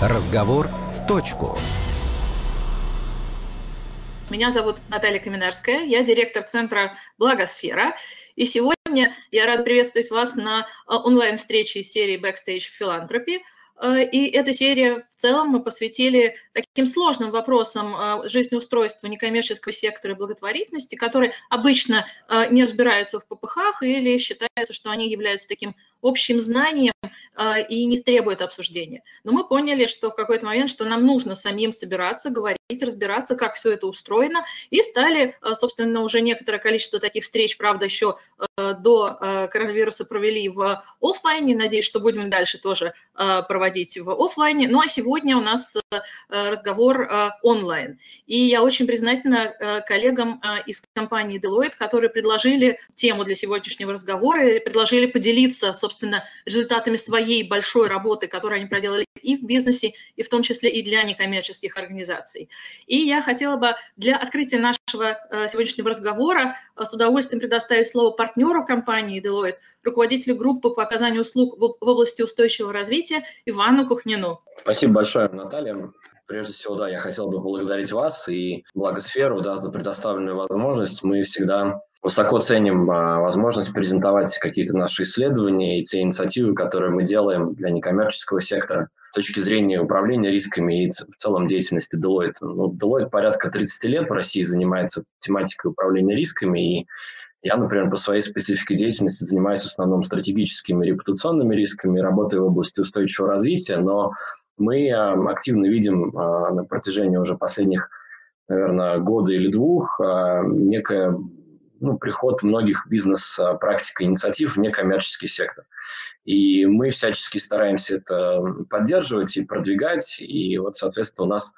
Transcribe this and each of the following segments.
Разговор в точку. Меня зовут Наталья Каминарская, я директор центра «Благосфера». И сегодня я рада приветствовать вас на э, онлайн-встрече из серии «Backstage Philanthropy», Э, и эта серия в целом мы посвятили таким сложным вопросам э, жизнеустройства некоммерческого сектора благотворительности, которые обычно э, не разбираются в ППХ или считаются, что они являются таким общим знанием и не требуют обсуждения. Но мы поняли, что в какой-то момент, что нам нужно самим собираться, говорить, разбираться, как все это устроено, и стали, собственно, уже некоторое количество таких встреч, правда, еще до коронавируса провели в офлайне, надеюсь, что будем дальше тоже проводить в офлайне. Ну а сегодня у нас разговор онлайн. И я очень признательна коллегам из компании Deloitte, которые предложили тему для сегодняшнего разговора и предложили поделиться, собственно, результатами своей большой работы, которую они проделали и в бизнесе, и в том числе и для некоммерческих организаций. И я хотела бы для открытия нашего э, сегодняшнего разговора э, с удовольствием предоставить слово партнеру компании Deloitte, руководителю группы по оказанию услуг в области устойчивого развития Ивану Кухнину. Спасибо большое, Наталья. Прежде всего, да, я хотел бы поблагодарить вас и Благосферу да, за предоставленную возможность. Мы всегда высоко ценим а, возможность презентовать какие-то наши исследования и те инициативы, которые мы делаем для некоммерческого сектора точки зрения управления рисками и в целом деятельности Deloitte. Ну, Deloitte порядка 30 лет в России занимается тематикой управления рисками, и я, например, по своей специфике деятельности занимаюсь в основном стратегическими репутационными рисками, работаю в области устойчивого развития, но мы а, активно видим а, на протяжении уже последних, наверное, года или двух некое ну, приход многих бизнес-практик и инициатив в некоммерческий сектор. И мы всячески стараемся это поддерживать и продвигать. И вот, соответственно, у нас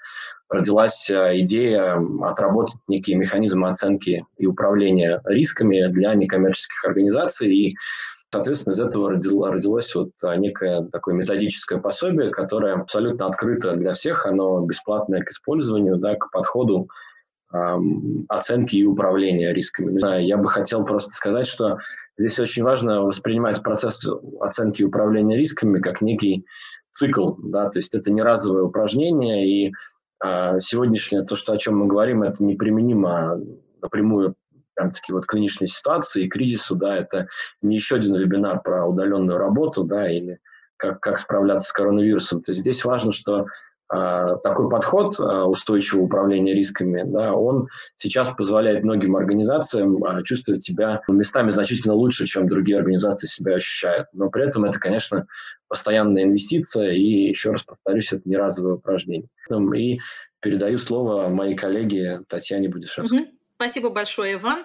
родилась э, идея отработать некие механизмы оценки и управления рисками для некоммерческих организаций. И, соответственно, из этого родилось вот э, некое такое методическое пособие, которое абсолютно открыто для всех, оно бесплатное к использованию, да, к подходу оценки и управления рисками. Я бы хотел просто сказать, что здесь очень важно воспринимать процесс оценки и управления рисками как некий цикл, да, то есть это не разовое упражнение, и а, сегодняшнее то, что, о чем мы говорим, это неприменимо напрямую прям таки вот к нынешней ситуации и кризису, да, это не еще один вебинар про удаленную работу, да, или как, как справляться с коронавирусом. То есть здесь важно, что такой подход а, устойчивого управления рисками, да, он сейчас позволяет многим организациям а, чувствовать себя местами значительно лучше, чем другие организации себя ощущают. Но при этом это, конечно, постоянная инвестиция, и еще раз повторюсь, это не разовое упражнение. И передаю слово моей коллеге Татьяне Будишевской. Mm-hmm. Спасибо большое, Иван.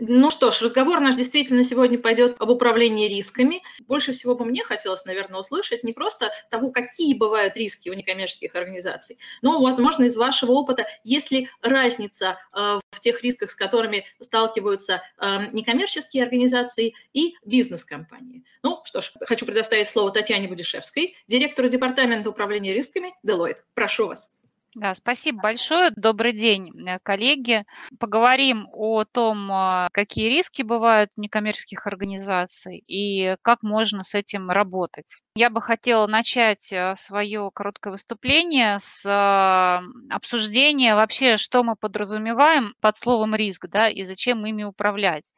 Ну что ж, разговор наш действительно сегодня пойдет об управлении рисками. Больше всего бы мне хотелось, наверное, услышать не просто того, какие бывают риски у некоммерческих организаций, но, возможно, из вашего опыта, есть ли разница э, в тех рисках, с которыми сталкиваются э, некоммерческие организации и бизнес-компании. Ну что ж, хочу предоставить слово Татьяне Будишевской, директору департамента управления рисками Deloitte. Прошу вас. Да, спасибо большое. Добрый день, э, коллеги. Поговорим о том, а, какие риски бывают у некоммерческих организаций и как можно с этим работать. Я бы хотела начать э, свое короткое выступление с а, обсуждения вообще, что мы подразумеваем под словом риск, да, и зачем ими управлять.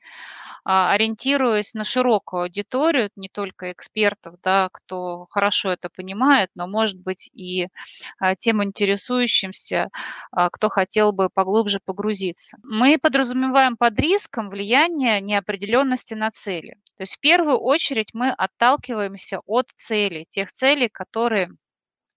А, ориентируясь на широкую аудиторию, не только экспертов, да, кто хорошо это понимает, но, может быть, и а, тем интересующимся, а, кто хотел бы поглубже погрузиться. Мы подразумеваем под риском влияние неопределенности на цели. То есть в первую очередь мы отталкиваемся от целей, тех целей, которые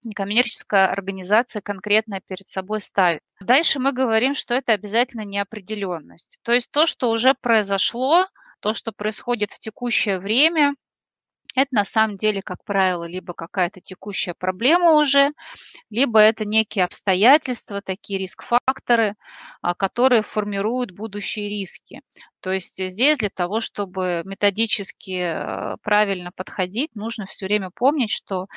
некоммерческая организация конкретно перед собой ставит. Дальше мы говорим, что это обязательно неопределенность. То есть то, что уже произошло, то, что происходит в текущее время, это на самом деле, как правило, либо какая-то текущая проблема уже, либо это некие обстоятельства, такие риск-факторы, а, которые формируют будущие риски. То есть здесь для того, чтобы методически э, правильно подходить, нужно все время помнить, что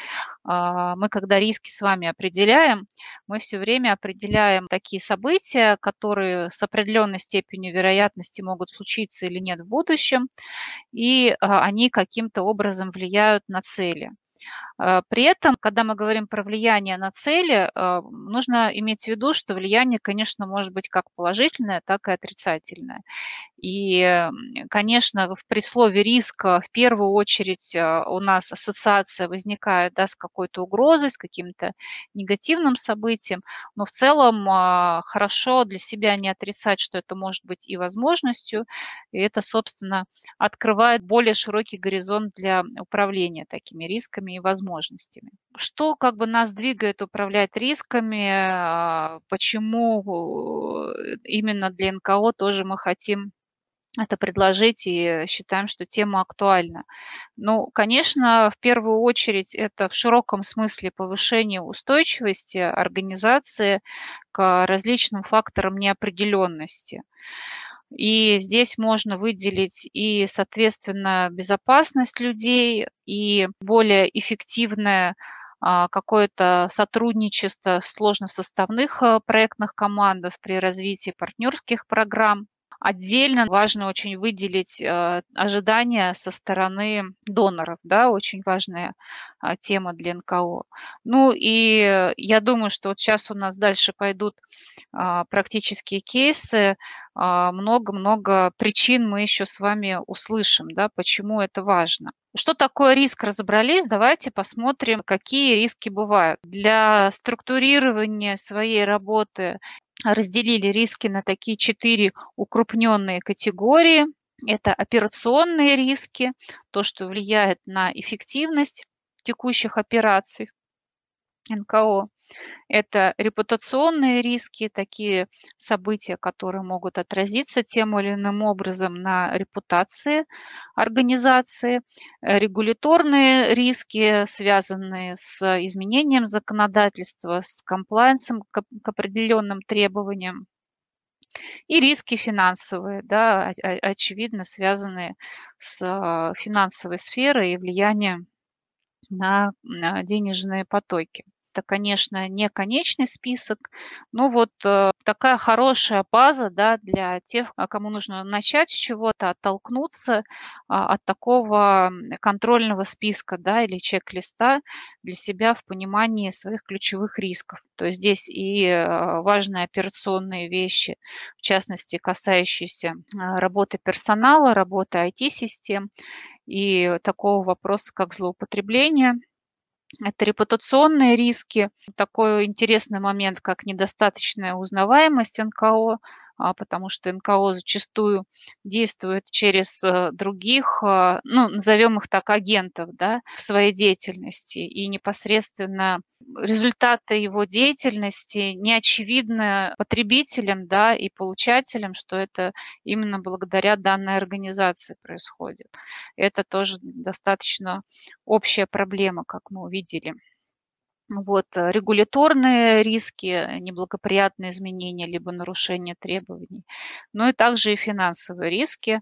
а, мы, когда риски с вами определяем, мы все время определяем такие события, которые с определенной степенью вероятности могут случиться или нет в будущем, и а, они каким-то образом влияют на цели. Э, при этом, когда мы говорим про влияние на цели, э, нужно иметь в виду, что влияние, конечно, может быть как положительное, так и отрицательное. И, конечно, в прислове риска в первую очередь э, у нас ассоциация возникает да, с какой-то угрозой, с каким-то негативным событием, но в целом хорошо для себя не отрицать, что это может быть и возможностью, и это, собственно, открывает более широкий горизонт для управления такими рисками и возможностями. Что как бы нас двигает управлять рисками, а, почему именно для НКО тоже мы хотим это предложить и считаем, что тема актуальна. Ну, конечно, в первую очередь это в широком смысле повышение устойчивости организации к различным факторам неопределенности. И здесь можно выделить и, соответственно, безопасность людей, и более эффективное а, какое-то сотрудничество в сложносоставных а, проектных командах при развитии партнерских программ. Отдельно важно очень выделить э, ожидания со стороны доноров, да, очень важная э, тема для НКО. Ну и я думаю, что вот сейчас у нас дальше пойдут э, практические кейсы, много-много причин мы еще с вами услышим, да, почему это важно. Что такое риск, разобрались, давайте посмотрим, какие риски бывают. Для структурирования своей работы разделили риски на такие четыре укрупненные категории. Это операционные риски, то, что влияет на эффективность текущих операций НКО. Это репутационные риски, такие события, которые могут отразиться тем или иным образом на репутации организации. Регуляторные риски, связанные с изменением законодательства, с комплайенсом к, к определенным требованиям. И риски финансовые, да, очевидно, связанные с финансовой сферой и влиянием на денежные потоки это, конечно, не конечный список, но вот э, такая хорошая база да, для тех, а, кому нужно начать с чего-то, оттолкнуться а, от такого контрольного списка да, или чек-листа для себя в понимании своих ключевых рисков. То есть здесь и э, важные операционные вещи, в частности, касающиеся а, работы персонала, работы IT-систем и такого вопроса, как злоупотребление – это репутационные риски, такой интересный момент, как недостаточная узнаваемость НКО, потому что НКО зачастую действует через э, других, а, ну, назовем их так, агентов да, в своей деятельности. И непосредственно результаты его деятельности не очевидны потребителям да, и получателям, что это именно благодаря данной организации происходит. Это тоже достаточно общая проблема, как мы увидели. Вот, э, регуляторные риски, неблагоприятные изменения либо нарушение требований, но и также и финансовые риски,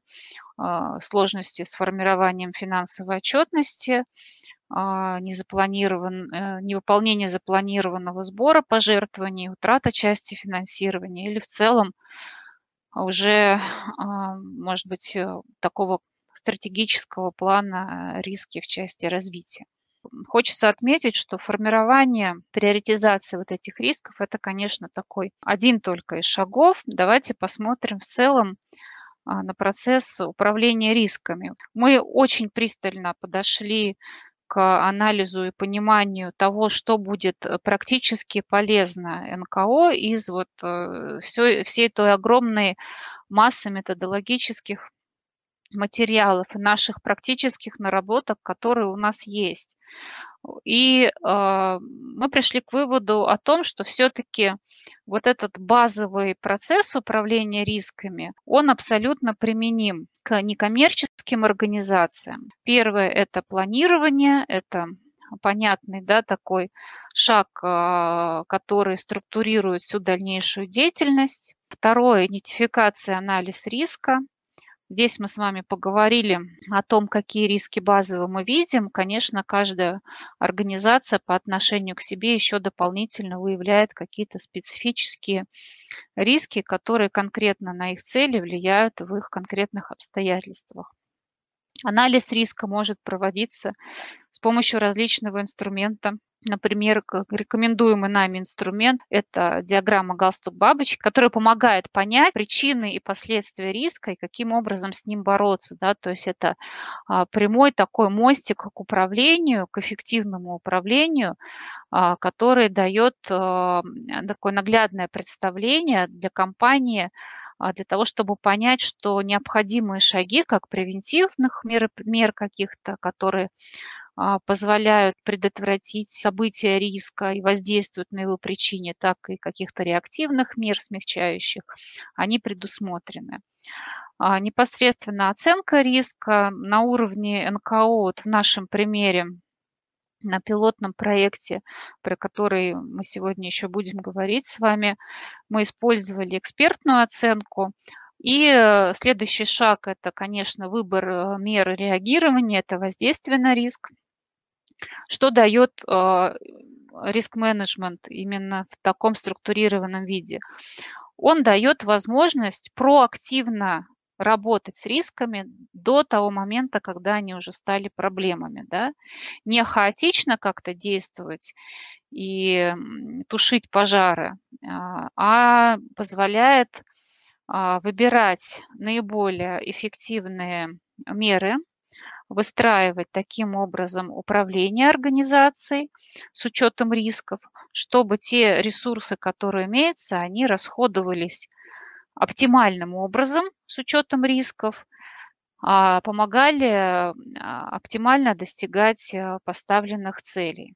а, сложности с формированием финансовой отчетности, а, незапланирован, э, невыполнение запланированного сбора пожертвований, утрата части финансирования или в целом уже, а, может быть, э, такого стратегического плана риски в части развития. Хочется отметить, что формирование, приоритизация вот этих рисков – это, конечно, такой один только из шагов. Давайте посмотрим в целом а, на процесс управления рисками. Мы очень пристально подошли к анализу и пониманию того, что будет э, практически полезно НКО из вот э, все, всей той огромной массы методологических материалов и наших практических наработок, которые у нас есть. И э, мы пришли к выводу о том, что все-таки вот этот базовый процесс управления рисками, он абсолютно применим к некоммерческим организациям. Первое – это планирование, это понятный да, такой шаг, а, который структурирует всю дальнейшую деятельность. Второе – идентификация, анализ риска. Здесь мы с вами поговорили о том, какие риски базовые мы видим. Конечно, каждая организация по отношению к себе еще дополнительно выявляет какие-то специфические риски, которые конкретно на их цели влияют в их конкретных обстоятельствах. Анализ риска может проводиться с помощью различного инструмента. Например, рекомендуемый нами инструмент – это диаграмма галстук бабочки, которая помогает понять причины и последствия риска и каким образом с ним бороться. Да? То есть это а, прямой такой мостик к управлению, к эффективному управлению, а, который дает а, такое наглядное представление для компании для того, чтобы понять, что необходимые шаги, как превентивных мер, мер каких-то, которые позволяют предотвратить события риска и воздействуют на его причине, так и каких-то реактивных мер смягчающих, они предусмотрены. А, непосредственно оценка риска на уровне НКО, вот в нашем примере на пилотном проекте, про который мы сегодня еще будем говорить с вами, мы использовали экспертную оценку. И э, следующий шаг – это, конечно, выбор э, меры реагирования, это воздействие на риск. Что дает а, риск-менеджмент именно в таком структурированном виде? Он дает возможность проактивно работать с рисками до того момента, когда они уже стали проблемами. Да? Не хаотично как-то действовать и тушить пожары, а, а позволяет а, выбирать наиболее эффективные меры выстраивать таким образом управление организацией с учетом рисков, чтобы те ресурсы, которые имеются, они расходовались оптимальным образом с учетом рисков, а помогали а, оптимально достигать э, поставленных целей.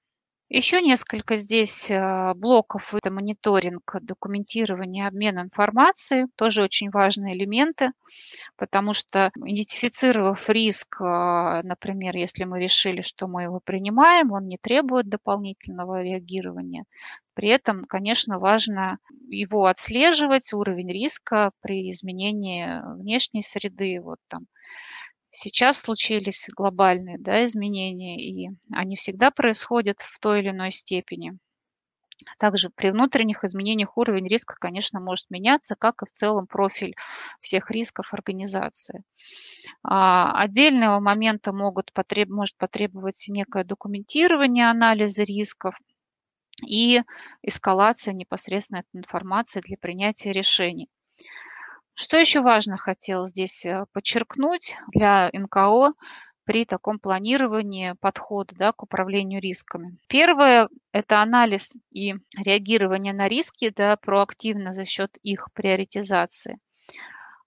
Еще несколько здесь а, блоков. Это мониторинг, документирование, обмен информацией. Тоже очень важные элементы, потому что идентифицировав риск, а, например, если мы решили, что мы его принимаем, он не требует дополнительного реагирования. При этом, конечно, важно его отслеживать, уровень риска при изменении внешней среды, вот там сейчас случились глобальные да, изменения, и они всегда происходят в той или иной степени. Также при внутренних изменениях уровень риска, конечно, может меняться, как и в целом профиль всех рисков организации. А, отдельного момента могут потреб, может потребовать некое документирование анализа рисков и эскалация непосредственно этой информации для принятия решений. Что еще важно хотел здесь э, подчеркнуть для НКО при таком планировании подхода да, к управлению рисками? Первое – это анализ и реагирование на риски да, проактивно за счет их приоритизации.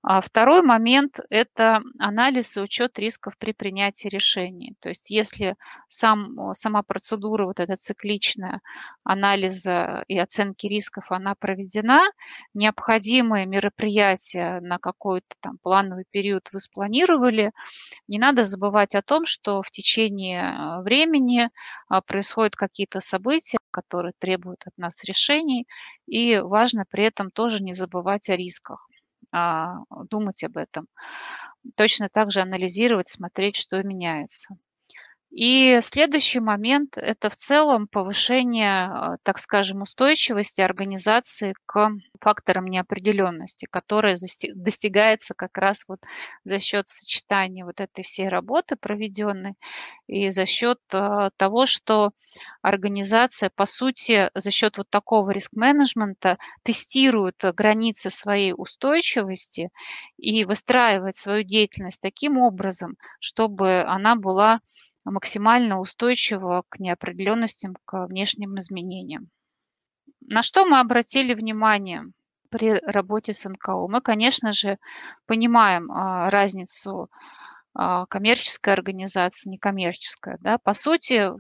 А второй момент – это анализ и учет рисков при принятии решений. То есть если сам, сама процедура, вот эта цикличная анализа и оценки рисков, она проведена, необходимые мероприятия на какой-то там плановый период вы спланировали, не надо забывать о том, что в течение э, времени а, происходят какие-то события, которые требуют от нас решений, и важно при этом тоже не забывать о рисках. А, думать об этом. Точно так же анализировать, смотреть, что меняется. И следующий момент – это в целом повышение, а, так скажем, устойчивости организации к факторам неопределенности, которая достигается как раз вот за счет сочетания вот этой всей работы проведенной и за счет а, того, что организация, по сути, за счет вот такого риск-менеджмента тестирует границы своей устойчивости и выстраивает свою деятельность таким образом, чтобы она была максимально устойчива к неопределенностям, к внешним изменениям. На что мы обратили внимание при работе с НКО? Мы, конечно же, понимаем а, разницу а, коммерческая организация, некоммерческая. Да? По сути,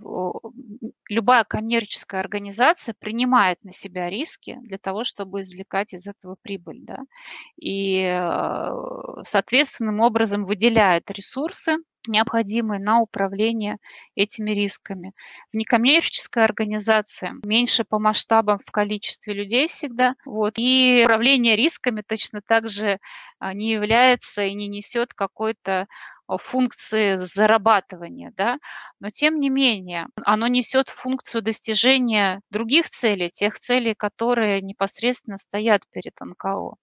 любая коммерческая организация принимает на себя риски для того, чтобы извлекать из этого прибыль. Да? И а, соответственным образом выделяет ресурсы необходимые на управление этими рисками. В некоммерческой организации меньше по масштабам в количестве людей всегда. Вот. И управление рисками точно так же а, не является и не несет какой-то а, функции зарабатывания, да, но тем не менее оно несет функцию достижения других целей, тех целей, которые непосредственно стоят перед НКО.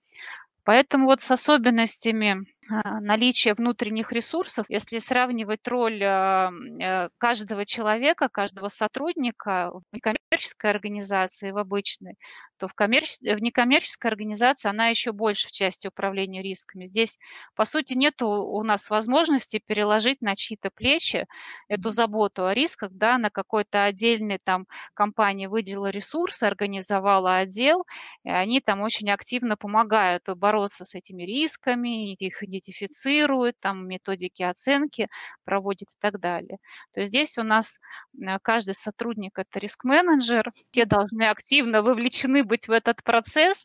Поэтому вот с особенностями наличие внутренних ресурсов, если сравнивать роль а, э, каждого человека, каждого сотрудника в некоммерческой организации, в обычной, то в, коммерч... в некоммерческой организации она еще больше в части управления рисками. Здесь, по сути, нет у нас возможности переложить на чьи-то плечи эту заботу о рисках, да, на какой-то отдельный там компания выделила ресурсы, организовала отдел, и они там очень активно помогают бороться с этими рисками, их идентифицируют, там методики оценки проводят и так далее. То есть здесь у нас э, каждый сотрудник – это риск-менеджер, все должны активно вовлечены быть в этот процесс.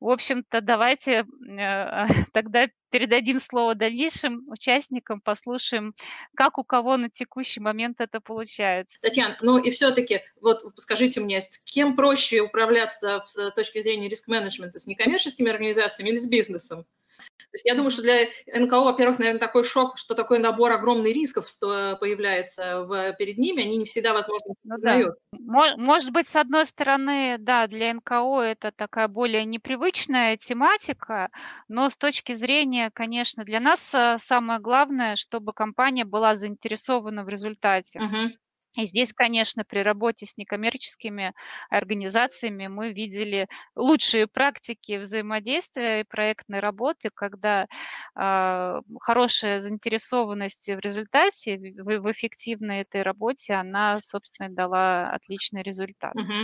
В общем-то, давайте э, тогда передадим слово дальнейшим участникам, послушаем, как у кого на текущий момент это получается. Татьяна, ну и все-таки, вот скажите мне, с кем проще управляться с точки зрения риск-менеджмента, с некоммерческими организациями или с бизнесом? То есть я думаю, что для НКО, во-первых, наверное, такой шок, что такой набор огромных рисков появляется в, перед ними, они не всегда, возможно, ну, знают. Да. Может быть, с одной стороны, да, для НКО это такая более непривычная тематика, но с точки зрения, конечно, для нас э, самое главное, чтобы компания была заинтересована в результате. Угу. И здесь, конечно, при работе с некоммерческими организациями мы видели лучшие практики взаимодействия и проектной работы, когда э, хорошая заинтересованность в результате, в, в эффективной этой работе, она, собственно, дала отличный результат. Угу.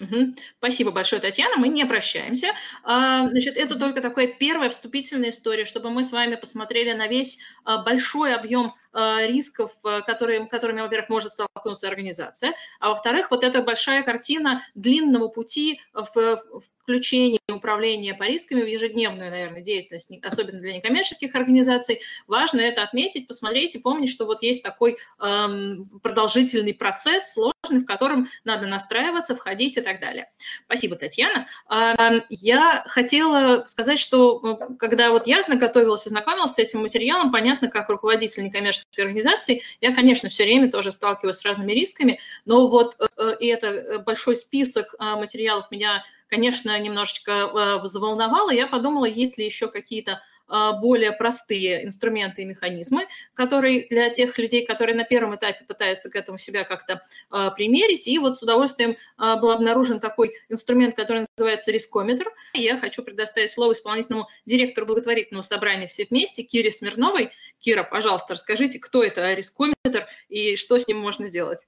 Угу. Спасибо большое, Татьяна. Мы не прощаемся. А, значит, это только такая первая вступительная история, чтобы мы с вами посмотрели на весь а, большой объем рисков, которые, которыми, во-первых, может столкнуться организация, а во-вторых, вот эта большая картина длинного пути в, в включение управления по рисками в ежедневную, наверное, деятельность, особенно для некоммерческих организаций. Важно это отметить, посмотреть и помнить, что вот есть такой эм, продолжительный процесс, сложный, в котором надо настраиваться, входить и так далее. Спасибо, Татьяна. Эм, я хотела сказать, что э, когда вот я готовилась и знакомилась с этим материалом, понятно, как руководитель некоммерческой организации, я, конечно, все время тоже сталкиваюсь с разными рисками, но вот э, и это большой список э, материалов меня конечно, немножечко э, взволновало. Я подумала, есть ли еще какие-то э, более простые инструменты и механизмы, которые для тех людей, которые на первом этапе пытаются к этому себя как-то э, примерить. И вот с удовольствием был обнаружен такой инструмент, который называется рискометр. Я хочу предоставить слово исполнительному директору благотворительного собрания «Все вместе» Кире Смирновой. Кира, пожалуйста, расскажите, кто это рискометр и что с ним можно сделать.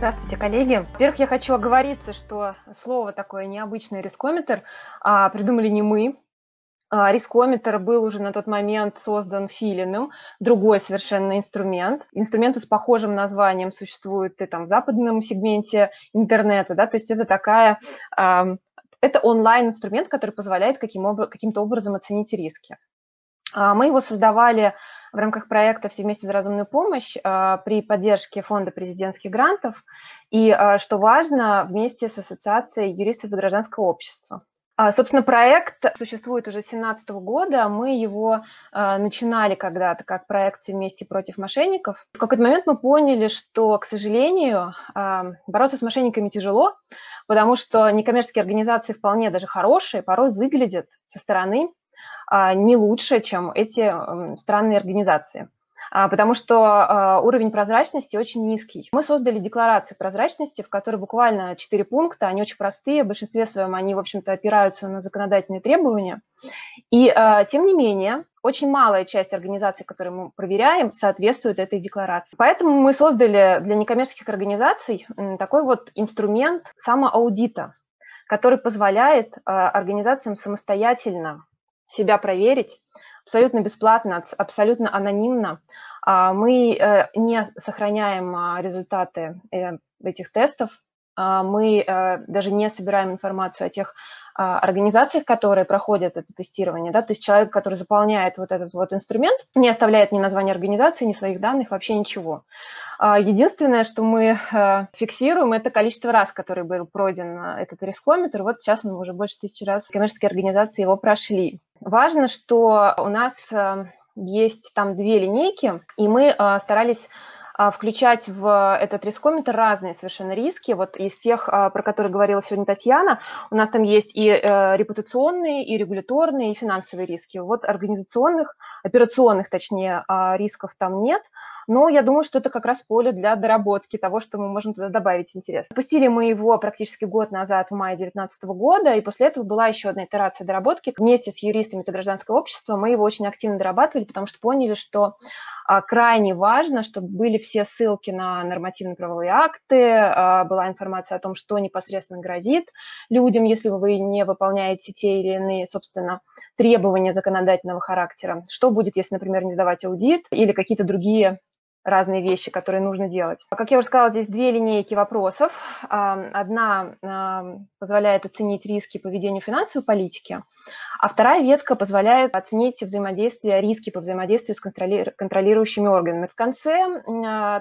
Здравствуйте, коллеги. Во-первых, я хочу оговориться, что слово такое необычный рискометр а, придумали не мы. А, рискометр был уже на тот момент создан Филиным, другой совершенно инструмент. Инструменты с похожим названием существуют и там в западном сегменте интернета, да, то есть это такая, а, это онлайн-инструмент, который позволяет каким, каким-то образом оценить риски. А, мы его создавали в рамках проекта «Все вместе за разумную помощь» а, при поддержке Фонда президентских грантов и, а, что важно, вместе с Ассоциацией юристов за гражданское общество. Собственно, проект существует уже с 2017 года. Мы его начинали когда-то как проект «Все вместе против мошенников». В какой-то момент мы поняли, что, к сожалению, бороться с мошенниками тяжело, потому что некоммерческие организации вполне даже хорошие, порой выглядят со стороны а, не лучше, чем эти странные организации а, потому что а, уровень прозрачности очень низкий. Мы создали декларацию прозрачности, в которой буквально четыре пункта, они очень простые, в большинстве своем они, в общем-то, опираются на законодательные требования. И, тем не менее, очень малая часть организаций, которые мы проверяем, соответствует этой декларации. Поэтому мы создали для некоммерческих организаций такой вот инструмент самоаудита, который позволяет организациям самостоятельно себя проверить абсолютно бесплатно, абсолютно анонимно. А, мы э, не сохраняем а, результаты э, этих тестов, а, мы э, даже не собираем информацию о тех организациях, которые проходят это тестирование. Да? То есть человек, который заполняет вот этот вот инструмент, не оставляет ни названия организации, ни своих данных, вообще ничего. Единственное, что мы фиксируем, это количество раз, который был пройден этот рискометр. Вот сейчас он уже больше тысячи раз коммерческие организации его прошли. Важно, что у нас есть там две линейки, и мы старались а, включать в этот рискометр разные совершенно риски. Вот из тех, а, про которые говорила сегодня Татьяна, у нас там есть и э, репутационные, и регуляторные, и финансовые риски. Вот организационных, операционных, точнее, а, рисков там нет, но я думаю, что это как раз поле для доработки того, что мы можем туда добавить интерес. Запустили мы его практически год назад, в мае 2019 года, и после этого была еще одна итерация доработки. Вместе с юристами за гражданское общество мы его очень активно дорабатывали, потому что поняли, что а, крайне важно, чтобы были все ссылки на нормативно-правовые акты, а, была информация о том, что непосредственно грозит людям, если вы не выполняете те или иные, собственно, требования законодательного характера. Что будет, если, например, не сдавать аудит или какие-то другие разные вещи, которые нужно делать. Как я уже сказала, здесь две линейки вопросов. Одна позволяет оценить риски по ведению финансовой политики, а вторая ветка позволяет оценить взаимодействие, риски по взаимодействию с контролирующими органами. В конце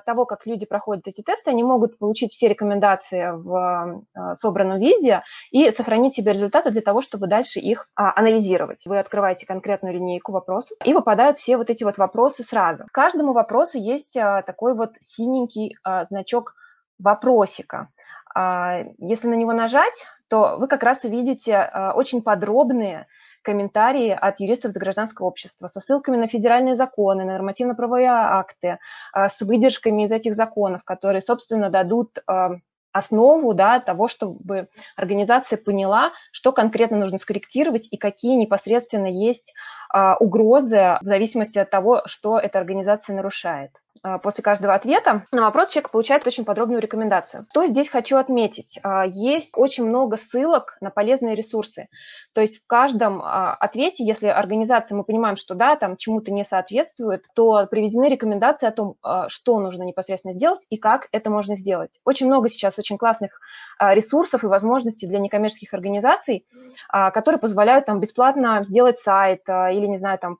того, как люди проходят эти тесты, они могут получить все рекомендации в собранном виде и сохранить себе результаты для того, чтобы дальше их анализировать. Вы открываете конкретную линейку вопросов, и выпадают все вот эти вот вопросы сразу. К каждому вопросу есть есть а, такой вот синенький а, значок вопросика. А, если на него нажать, то вы как раз увидите очень подробные комментарии от юристов за гражданское общество со ссылками на федеральные законы, на нормативно-правовые акты, с выдержками из этих законов, которые, собственно, дадут основу да, того, чтобы организация поняла, что конкретно нужно скорректировать и какие непосредственно есть угрозы в зависимости от того, что эта организация нарушает. А, после каждого ответа на вопрос человек получает очень подробную рекомендацию. Что здесь хочу отметить? А, есть очень много ссылок на полезные ресурсы. То есть в каждом а, ответе, если организация, мы понимаем, что да, там чему-то не соответствует, то приведены рекомендации о том, что нужно непосредственно сделать и как это можно сделать. Очень много сейчас очень классных ресурсов и возможностей для некоммерческих организаций, которые позволяют там бесплатно сделать сайт или, не знаю, там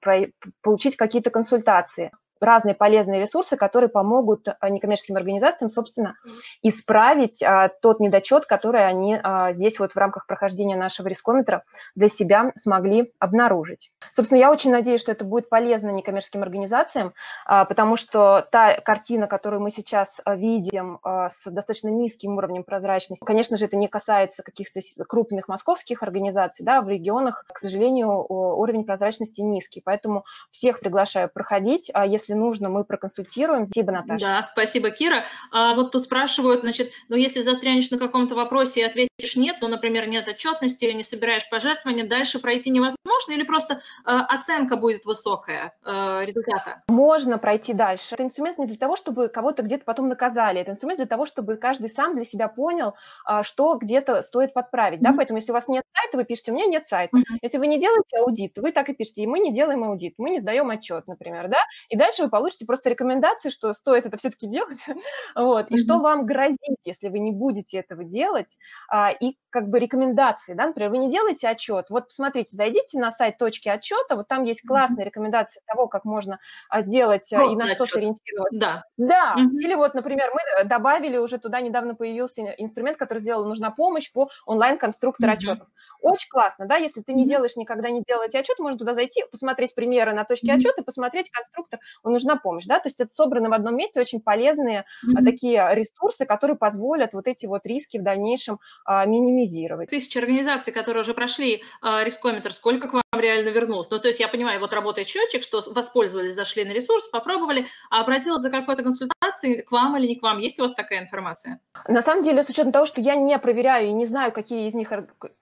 получить какие-то консультации разные полезные ресурсы, которые помогут а, некоммерческим организациям, собственно, исправить а, тот недочет, который они а, здесь вот в рамках прохождения нашего рискометра для себя смогли обнаружить. Собственно, я очень надеюсь, что это будет полезно некоммерческим организациям, а, потому что та картина, которую мы сейчас видим а, с достаточно низким уровнем прозрачности, конечно же, это не касается каких-то крупных московских организаций, да, в регионах, к сожалению, уровень прозрачности низкий, поэтому всех приглашаю проходить, а если если нужно, мы проконсультируем. Спасибо, Наташа. Да, спасибо, Кира. А вот тут спрашивают, значит, ну если застрянешь на каком-то вопросе и ответишь нет, ну, например, нет отчетности или не собираешь пожертвования, дальше пройти невозможно или просто э, оценка будет высокая э, результата? Можно пройти дальше. Это инструмент не для того, чтобы кого-то где-то потом наказали. Это инструмент для того, чтобы каждый сам для себя понял, э, что где-то стоит подправить. Mm-hmm. Да? Поэтому если у вас нет сайта, вы пишете, у меня нет сайта. Mm-hmm. Если вы не делаете аудит, то вы так и пишете, и мы не делаем аудит, мы не сдаем отчет, например, да, и дальше дальше вы получите просто рекомендации, что стоит это все-таки делать, вот, и mm-hmm. что вам грозит, если вы не будете этого делать, а, и как бы рекомендации, да, например, вы не делаете отчет, вот посмотрите, зайдите на сайт точки отчета, вот там есть классные mm-hmm. рекомендации того, как можно а, сделать Просто и на что сориентироваться. Да. Да, mm-hmm. или вот, например, мы э, добавили, уже туда недавно появился инструмент, который сделал «Нужна помощь» по онлайн-конструктор mm-hmm. отчетов. Очень классно, да, если ты не делаешь, никогда не делаете отчет, можно туда зайти, посмотреть примеры на точке mm-hmm. отчета, посмотреть конструктор, нужна помощь, да, то есть это собраны в одном месте очень полезные mm-hmm. такие ресурсы, которые позволят вот эти вот риски в дальнейшем а, минимизировать. Тысячи организаций, которые уже прошли а, рискометр, сколько к вам реально вернулось? Ну, то есть я понимаю, вот работает счетчик, что воспользовались, зашли на ресурс, попробовали, а обратилась за какой-то консультацией к вам или не к вам? Есть у вас такая информация? На самом деле, с учетом того, что я не проверяю и не знаю, какие из них,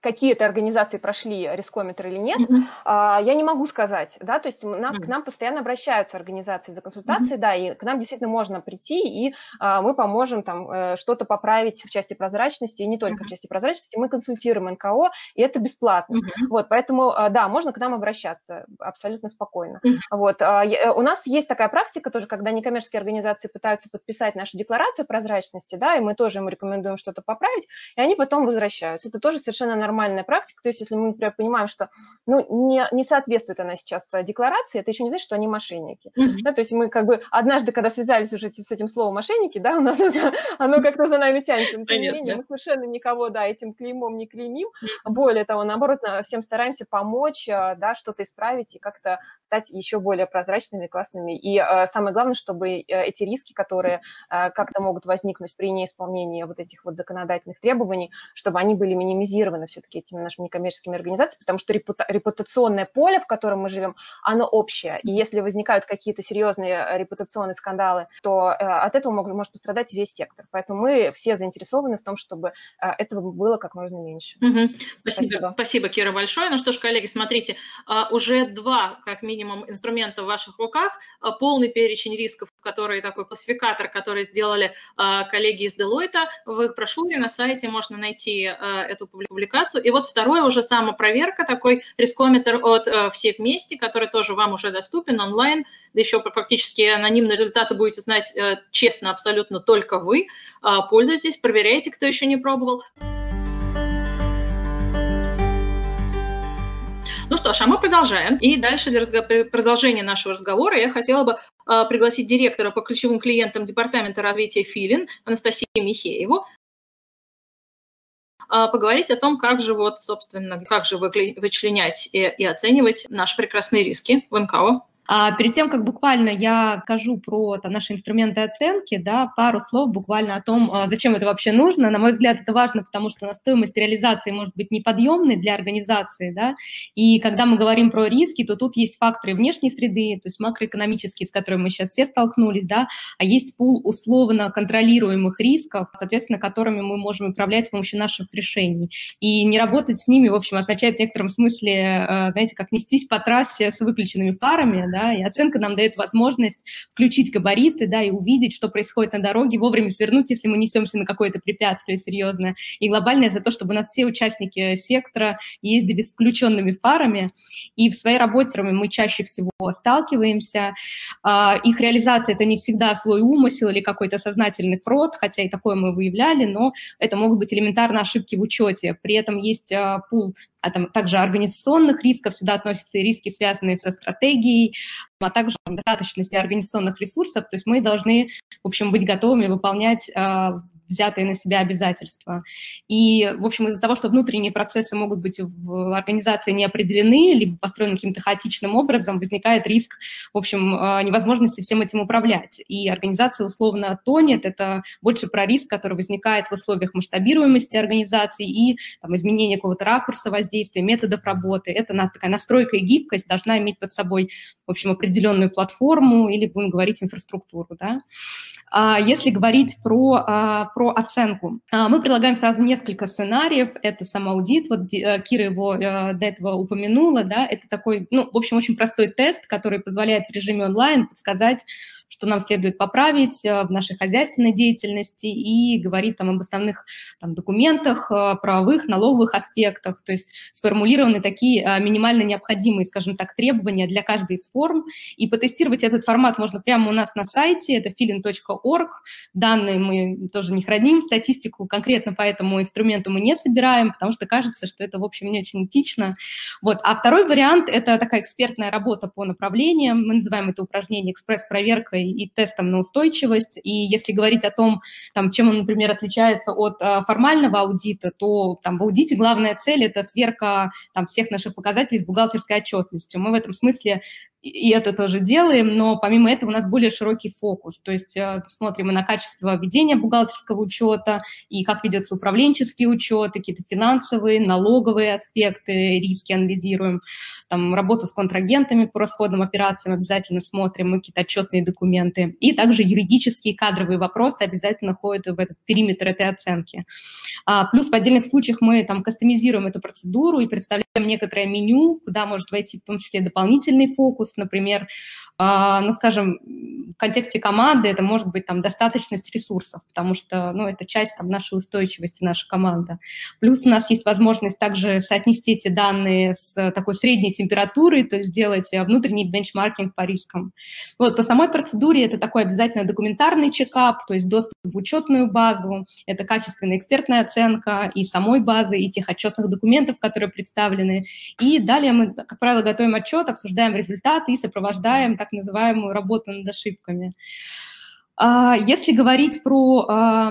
какие это организации прошли рискометр или нет, mm-hmm. я не могу сказать, да, то есть нам, mm-hmm. к нам постоянно обращаются организации за консультацией, mm-hmm. да, и к нам действительно можно прийти, и а, мы поможем там э, что-то поправить в части прозрачности, и не только mm-hmm. в части прозрачности, мы консультируем НКО, и это бесплатно. Mm-hmm. Вот, поэтому, а, да, можно к нам обращаться абсолютно спокойно. Mm-hmm. Вот, а, э, у нас есть такая практика тоже, когда некоммерческие организации пытаются подписать нашу декларацию прозрачности, да, и мы тоже им рекомендуем что-то поправить, и они потом возвращаются. Это тоже совершенно нормальная практика, то есть если мы, например, понимаем, что ну, не, не соответствует она сейчас декларации, это еще не значит, что они мошенники. Mm-hmm. Да, то есть мы как бы однажды, когда связались уже с этим словом мошенники, да, у нас это, оно как-то за нами тянется, но тем не менее мы совершенно никого, да, этим клеймом не клеймим. Более того, наоборот, всем стараемся помочь, да, что-то исправить и как-то стать еще более прозрачными, классными. И самое главное, чтобы эти риски, которые как-то могут возникнуть при неисполнении вот этих вот законодательных требований, чтобы они были минимизированы все-таки этими нашими некоммерческими организациями, потому что репутационное поле, в котором мы живем, оно общее. И если возникают какие-то серьезные э, репутационные скандалы, то э, от этого может, может пострадать весь сектор. Поэтому мы все заинтересованы в том, чтобы э, этого было как можно меньше. Угу. Спасибо. Спасибо. Спасибо, Кира, большое. Ну что ж, коллеги, смотрите, уже два, как минимум, инструмента в ваших руках, полный перечень рисков, которые такой классификатор, который сделали коллеги из Deloitte, в их брошюре на сайте можно найти эту публикацию. И вот второе уже самопроверка, такой рискометр от всех вместе, который тоже вам уже доступен онлайн, да еще фактически анонимные результаты будете знать э, честно абсолютно только вы. А, пользуйтесь, проверяйте, кто еще не пробовал. Что ж, а мы продолжаем. И дальше для продолжения нашего разговора я хотела бы а, пригласить директора по ключевым клиентам Департамента развития Филин Анастасию Михееву а, поговорить о том, как же вот, собственно, как же вычленять и, и оценивать наши прекрасные риски в НКО. А перед тем, как буквально я скажу про там, наши инструменты оценки, да, пару слов буквально о том, а, зачем это вообще нужно. На мой взгляд, это важно, потому что стоимость реализации может быть неподъемной для организации, да, и когда мы говорим про риски, то тут есть факторы внешней среды, то есть макроэкономические, с которыми мы сейчас все столкнулись, да, а есть пул условно контролируемых рисков, соответственно, которыми мы можем управлять с помощью наших решений. И не работать с ними, в общем, означает в некотором смысле, э, знаете, как нестись по трассе с выключенными фарами, да, да, и оценка нам дает возможность включить габариты, да, и увидеть, что происходит на дороге, вовремя свернуть, если мы несемся на какое-то препятствие серьезное. И глобальное за то, чтобы у нас все участники сектора ездили с включенными фарами, и в своей работе мы чаще всего сталкиваемся. А, их реализация – это не всегда слой умысел или какой-то сознательный фрод, хотя и такое мы выявляли, но это могут быть элементарно ошибки в учете. При этом есть а, пул а там также организационных рисков, сюда относятся и риски, связанные со стратегией, а также достаточности организационных ресурсов. То есть мы должны, в общем, быть готовыми выполнять а, взятые на себя обязательства. И, в общем, из-за того, что внутренние процессы могут быть в организации не определены, либо построены каким-то хаотичным образом, возникает риск, в общем, а, невозможности всем этим управлять. И организация условно тонет, это больше про риск, который возникает в условиях масштабируемости организации и там, изменения какого-то ракурса воздействия, методов работы. Это такая настройка и гибкость должна иметь под собой, в общем, определенную платформу или, будем говорить, инфраструктуру. Да? А если говорить про, а, про оценку, а, мы предлагаем сразу несколько сценариев. Это самоаудит, вот э, Кира его э, до этого упомянула, да, это такой, ну, в общем, очень простой тест, который позволяет в режиме онлайн подсказать, что нам следует поправить э, в нашей хозяйственной деятельности и говорит там об основных там, документах, правовых, налоговых аспектах, то есть сформулированы такие минимально необходимые, скажем так, требования для каждой из форм, и потестировать этот формат можно прямо у нас на сайте, это filin.org, org. Данные мы тоже не храним, статистику конкретно по этому инструменту мы не собираем, потому что кажется, что это, в общем, не очень этично. Вот. А второй вариант – это такая экспертная работа по направлениям. Мы называем это упражнение экспресс-проверкой и тестом на устойчивость. И если говорить о том, там, чем он, например, отличается от а, формального аудита, то там, в аудите главная цель – это сверка там, всех наших показателей с бухгалтерской отчетностью. Мы в этом смысле и это тоже делаем, но помимо этого у нас более широкий фокус, то есть э, смотрим и на качество ведения бухгалтерского учета, и как ведется управленческий учет, какие-то финансовые, налоговые аспекты, риски анализируем, там работу с контрагентами по расходным операциям обязательно смотрим, мы какие-то отчетные документы, и также юридические кадровые вопросы обязательно ходят в этот периметр этой оценки. А, плюс в отдельных случаях мы там кастомизируем эту процедуру и представляем некоторое меню, куда может войти в том числе дополнительный фокус, например, ну, скажем, в контексте команды это может быть там достаточность ресурсов, потому что, ну, это часть там нашей устойчивости, наша команда. Плюс у нас есть возможность также соотнести эти данные с такой средней температурой, то есть сделать внутренний бенчмаркинг по рискам. Вот, по самой процедуре это такой обязательно документарный чекап, то есть доступ в учетную базу, это качественная экспертная оценка и самой базы, и тех отчетных документов, которые представлены. И далее мы, как правило, готовим отчет, обсуждаем результаты и сопровождаем так так называемую работу над ошибками. А, если говорить про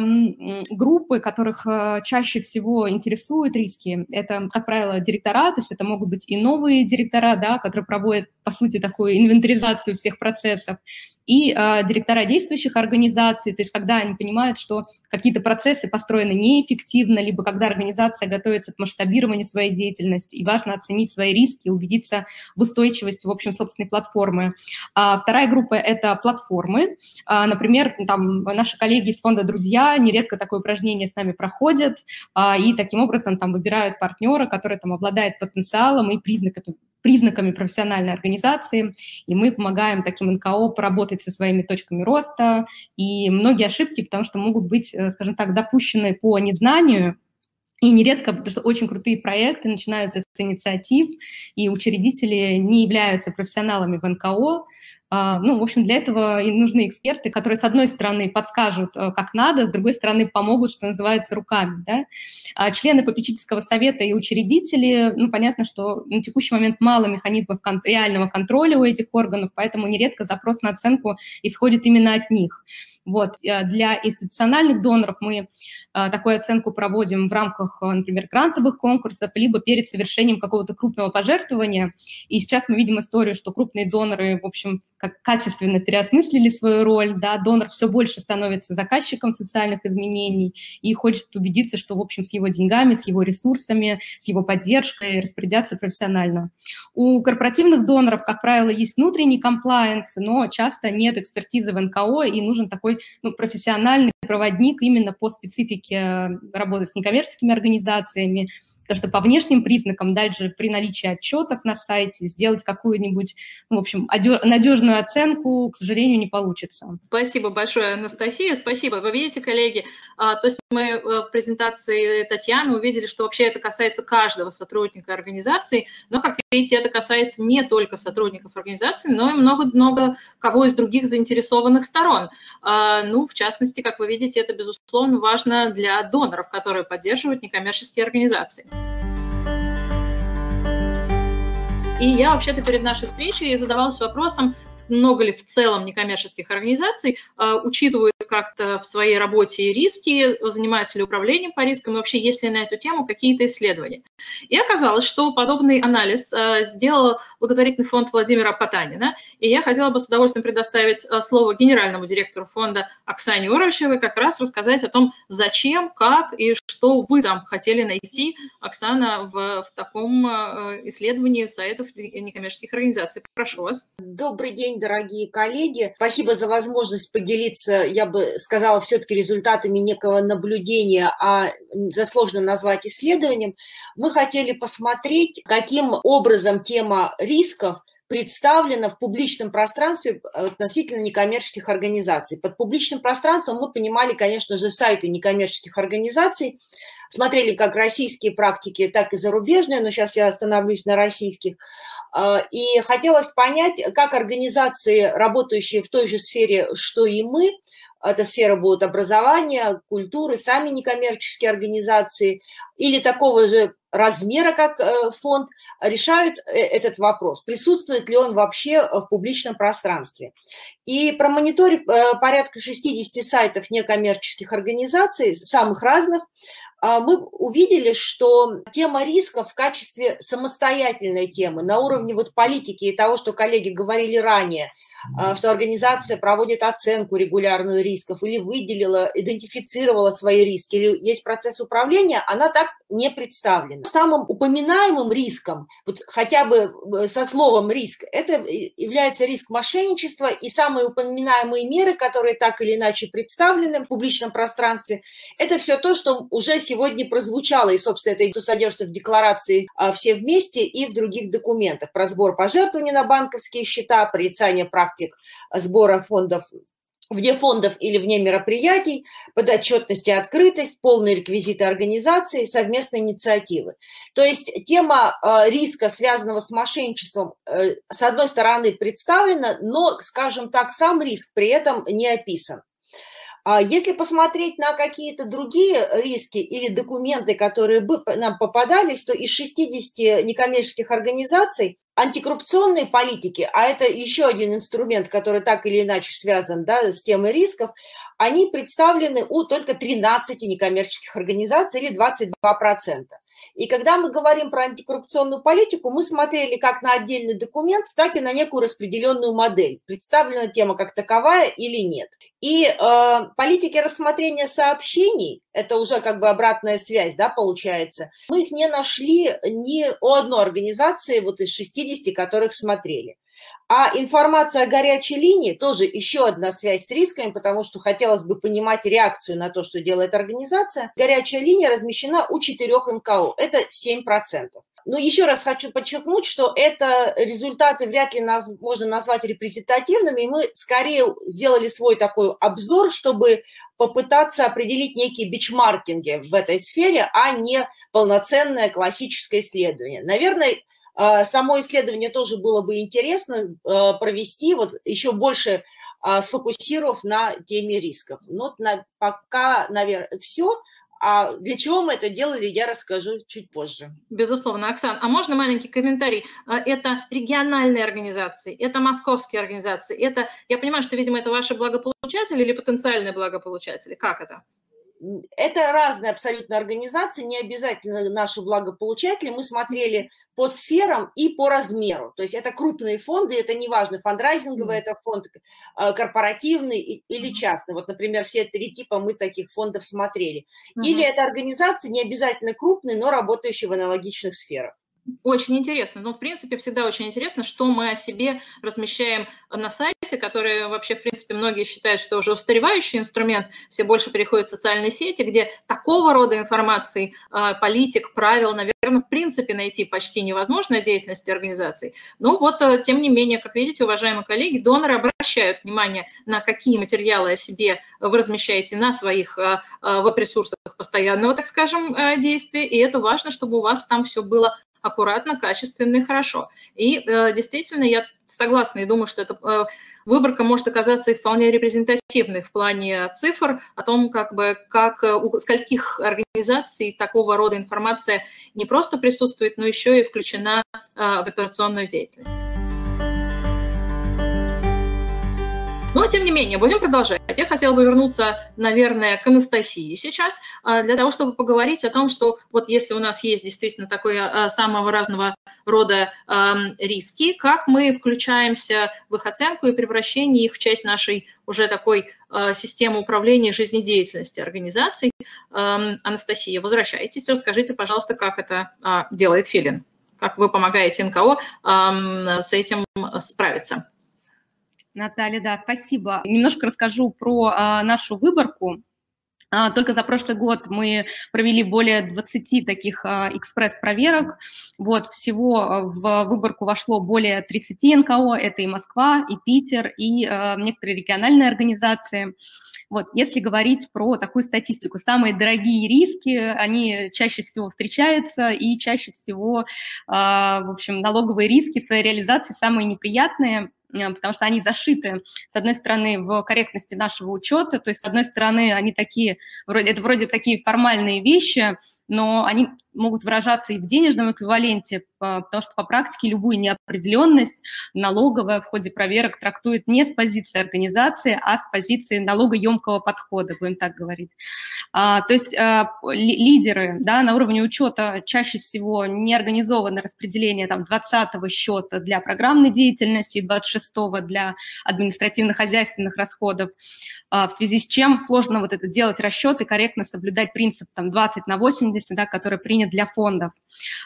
группы, которых э, чаще всего интересуют риски, это, как правило, директора, то есть это могут быть и новые директора, да, которые проводят, по сути, такую инвентаризацию всех процессов, и э, директора действующих организаций, то есть когда они понимают, что какие-то процессы построены неэффективно, либо когда организация готовится к масштабированию своей деятельности, и важно оценить свои риски, убедиться в устойчивости, в общем, собственной платформы. А вторая группа – это платформы. А, например, там наши коллеги из фонда «Друзья» нередко такое упражнение с нами проходят, а, и таким образом там выбирают партнера, который там обладает потенциалом и признаками, признаками профессиональной организации, и мы помогаем таким НКО поработать со своими точками роста, и многие ошибки, потому что могут быть, э, скажем так, допущены по незнанию, и нередко, потому что очень крутые проекты начинаются с инициатив, и учредители не являются профессионалами в НКО, ну, в общем, для этого и нужны эксперты, которые, с одной стороны, подскажут, э, как надо, с другой стороны, помогут, что называется, руками. Да? А члены попечительского совета и учредители, ну, понятно, что на текущий момент мало механизмов кон- реального контроля у этих органов, поэтому нередко запрос на оценку исходит именно от них. Вот. Э, для институциональных доноров мы э, такую оценку проводим в рамках, например, грантовых конкурсов, либо перед совершением какого-то крупного пожертвования. И сейчас мы видим историю, что крупные доноры, в общем, как качественно переосмыслили свою роль, да, донор все больше становится заказчиком социальных изменений и хочет убедиться, что, в общем, с его деньгами, с его ресурсами, с его поддержкой распорядятся профессионально. У корпоративных доноров, как правило, есть внутренний комплайенс, но часто нет экспертизы в НКО, и нужен такой ну, профессиональный проводник именно по специфике работы с некоммерческими организациями, Потому что по внешним признакам дальше при наличии отчетов на сайте сделать какую-нибудь, ну, в общем, надежную оценку, к сожалению, не получится. Спасибо большое, Анастасия. Спасибо. Вы видите, коллеги, а, то есть мы э, в презентации Татьяны увидели, что вообще это касается каждого сотрудника организации, но, как видите, это касается не только сотрудников организации, но и много-много кого из других заинтересованных сторон. А, ну, в частности, как вы видите, это, безусловно, важно для доноров, которые поддерживают некоммерческие организации. И я вообще-то перед нашей встречей задавалась вопросом, много ли в целом некоммерческих организаций э, учитывают как-то в своей работе риски, занимаются ли управлением по рискам, и вообще есть ли на эту тему какие-то исследования. И оказалось, что подобный анализ э, сделал благотворительный фонд Владимира Потанина, и я хотела бы с удовольствием предоставить э, слово генеральному директору фонда Оксане Уровщевой как раз рассказать о том, зачем, как и что вы там хотели найти, Оксана, в, в таком исследовании сайтов некоммерческих организаций. Прошу вас. Добрый день, день, дорогие коллеги. Спасибо за возможность поделиться, я бы сказала, все-таки результатами некого наблюдения, а это сложно назвать исследованием. Мы хотели посмотреть, каким образом тема рисков представлена в публичном пространстве относительно некоммерческих организаций. Под публичным пространством мы понимали, конечно же, сайты некоммерческих организаций, смотрели как российские практики, так и зарубежные, но сейчас я остановлюсь на российских. А, и хотелось понять, как организации, работающие в той же сфере, что и мы, эта сфера будет образования, культуры, сами некоммерческие организации или такого же размера, как э, фонд, решают э, этот вопрос, присутствует ли он вообще в публичном пространстве. И промониторив э, порядка 60 сайтов некоммерческих организаций, самых разных, а, мы увидели, что тема риска в качестве самостоятельной темы на уровне вот политики и того, что коллеги говорили ранее, а, что организация проводит оценку регулярную рисков или выделила, идентифицировала свои риски, или есть процесс управления, она так не представлена. Самым упоминаемым риском, вот хотя бы э, со словом риск, это является риск мошенничества, и самые упоминаемые меры, которые так или иначе представлены в публичном пространстве, это все то, что уже сегодня прозвучало, и, собственно, это содержится в декларации а, «Все вместе» и в других документах. Про сбор пожертвований на банковские счета, порицание практик сбора фондов вне фондов или вне мероприятий, подотчетность и открытость, полные реквизиты организации, совместные инициативы. То есть тема э, риска, связанного с мошенничеством, э, с одной стороны представлена, но, скажем так, сам риск при этом не описан. А если посмотреть на какие-то другие риски или документы, которые бы нам попадались, то из 60 некоммерческих организаций антикоррупционные политики, а это еще один инструмент, который так или иначе связан да, с темой рисков, они представлены у только 13 некоммерческих организаций или 22%. И когда мы говорим про антикоррупционную политику, мы смотрели как на отдельный документ, так и на некую распределенную модель. Представлена тема как таковая или нет. И э, политики рассмотрения сообщений, это уже как бы обратная связь, да, получается, мы их не нашли ни у одной организации вот из 60, которых смотрели. А информация о горячей линии тоже еще одна связь с рисками, потому что хотелось бы понимать реакцию на то, что делает организация. Горячая линия размещена у четырех НКО. Это 7%. Но еще раз хочу подчеркнуть, что это результаты вряд ли нас можно назвать репрезентативными, мы скорее сделали свой такой обзор, чтобы попытаться определить некие бичмаркинги в этой сфере, а не полноценное классическое исследование. Наверное, само исследование тоже было бы интересно а, провести, вот еще больше а, сфокусировав на теме рисков. Но на, пока, наверное, все. А для чего мы это делали, я расскажу чуть позже. Безусловно. Оксан, а можно маленький комментарий? Это региональные организации, это московские организации, это, я понимаю, что, видимо, это ваши благополучатели или потенциальные благополучатели. Как это? Это разные абсолютно организации, не обязательно наши благополучатели. Мы смотрели по сферам и по размеру. То есть это крупные фонды, это не важно, фандрайзинговый mm-hmm. это фонд э, корпоративный или частный. Вот, например, все три типа мы таких фондов смотрели. Mm-hmm. Или это организации не обязательно крупные, но работающие в аналогичных сферах. Очень интересно. Но, в принципе, всегда очень интересно, что мы о себе размещаем на сайте, который вообще, в принципе, многие считают, что уже устаревающий инструмент, все больше переходят в социальные сети, где такого рода информации, а, политик, правил, наверное, в принципе, найти почти невозможно деятельности организаций. Но вот, э, тем не менее, как видите, уважаемые коллеги, доноры обращают внимание на какие материалы о себе вы размещаете на своих а, а, веб-ресурсах постоянного, так скажем, действия, и это важно, чтобы у вас там все было аккуратно, качественно и хорошо. И э, действительно, я согласна и думаю, что эта э, выборка может оказаться и вполне репрезентативной в плане цифр о том, как бы, как э, у скольких организаций такого рода информация не просто присутствует, но еще и включена э, в операционную деятельность. Тем не менее, будем продолжать. Я хотела бы вернуться, наверное, к Анастасии сейчас, а, для того, чтобы поговорить о том, что вот если у нас есть действительно такое а, самого разного рода риски, как мы включаемся в их оценку и превращение их в часть нашей уже такой а, системы управления жизнедеятельности организаций. Анастасия, возвращайтесь, расскажите, пожалуйста, как это делает Филин, как вы помогаете НКО с этим справиться. Наталья, да, спасибо. Немножко расскажу про а, нашу выборку. А, только за прошлый год мы провели более 20 таких а, экспресс-проверок. Вот, всего а, в выборку вошло более 30 НКО, это и Москва, и Питер, и некоторые региональные организации. Вот, если говорить про такую статистику, самые дорогие риски, они чаще всего встречаются, и чаще всего, в общем, налоговые риски своей реализации самые неприятные. Э, потому что они зашиты, с одной стороны, в корректности нашего учета, то есть, с одной стороны, они такие, вроде, это вроде такие формальные вещи, но они могут выражаться и в денежном эквиваленте, потому что по практике любую неопределенность налоговая в ходе проверок трактует не с позиции организации, а с позиции налогоемкого подхода, будем так говорить. А, то есть а, лидеры да, на уровне учета чаще всего не организовано распределение там, 20-го счета для программной деятельности и 26-го для административно-хозяйственных расходов, а, в связи с чем сложно вот это делать расчеты, корректно соблюдать принцип там, 20 на 80, да, который принят для фондов.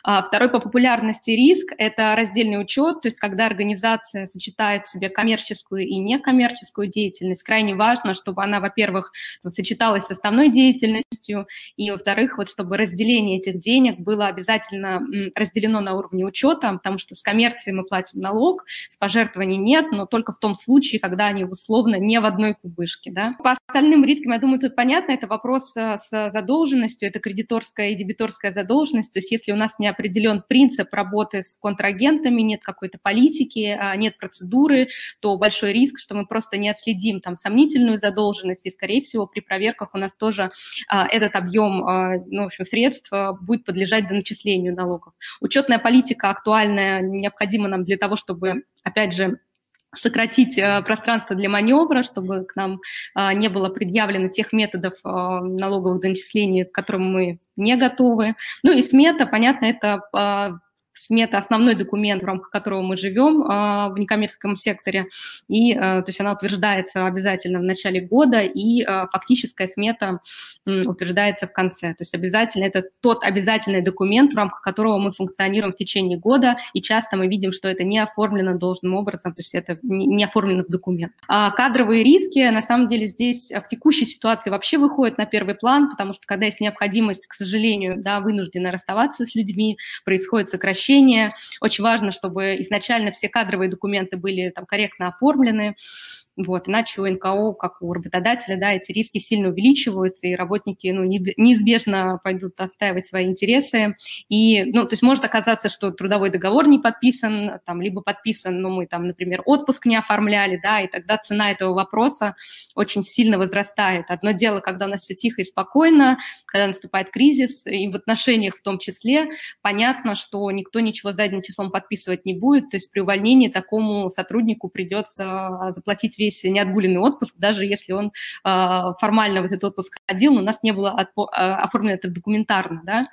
А, второй по популярности риск – это раздельный учет, то есть когда организация сочетает в себе коммерческую и некоммерческую деятельность, крайне важно, чтобы она, во-первых, сочеталась с основной деятельностью, деятельностью, и, во-вторых, вот чтобы разделение этих денег было обязательно разделено на уровне учета, потому что с коммерцией мы платим налог, с пожертвований нет, но только в том случае, когда они условно не в одной кубышке. Да. По остальным рискам, я думаю, тут понятно, это вопрос э, с задолженностью, это кредиторская и дебиторская задолженность, то есть если у нас не определен принцип работы с контрагентами, нет какой-то политики, а нет процедуры, то большой риск, что мы просто не отследим там сомнительную задолженность, и, скорее всего, при проверках у нас тоже а, этот объем а, ну, в общем, средств будет подлежать доначислению налогов. Учетная политика актуальная, необходима нам для того, чтобы, опять же, сократить э, пространство для маневра, чтобы к нам э, не было предъявлено тех методов э, налоговых донесений, к которым мы не готовы. Ну и смета, понятно, это смета основной документ, в рамках которого мы живем а, в некоммерческом секторе, и а, то есть она утверждается обязательно в начале года, и а, фактическая смета утверждается в конце. То есть обязательно это тот обязательный документ, в рамках которого мы функционируем в течение года, и часто мы видим, что это не оформлено должным образом, то есть это не оформлено в документ. А кадровые риски, на самом деле, здесь в текущей ситуации вообще выходят на первый план, потому что когда есть необходимость, к сожалению, да, вынуждены расставаться с людьми, происходит сокращение обучения. Очень важно, чтобы изначально все кадровые документы были там корректно оформлены. Вот, иначе у НКО, как у работодателя, да, эти риски сильно увеличиваются, и работники ну, неизбежно пойдут отстаивать свои интересы. И, ну, то есть может оказаться, что трудовой договор не подписан, там, либо подписан, но мы там, например, отпуск не оформляли, да, и тогда цена этого вопроса очень сильно возрастает. Одно дело, когда у нас все тихо и спокойно, когда наступает кризис, и в отношениях в том числе, понятно, что никто ничего задним числом подписывать не будет, то есть при увольнении такому сотруднику придется заплатить весь неотгуленный отпуск, даже если он э, формально в этот отпуск ходил, но у нас не было э, оформлено это документарно, да,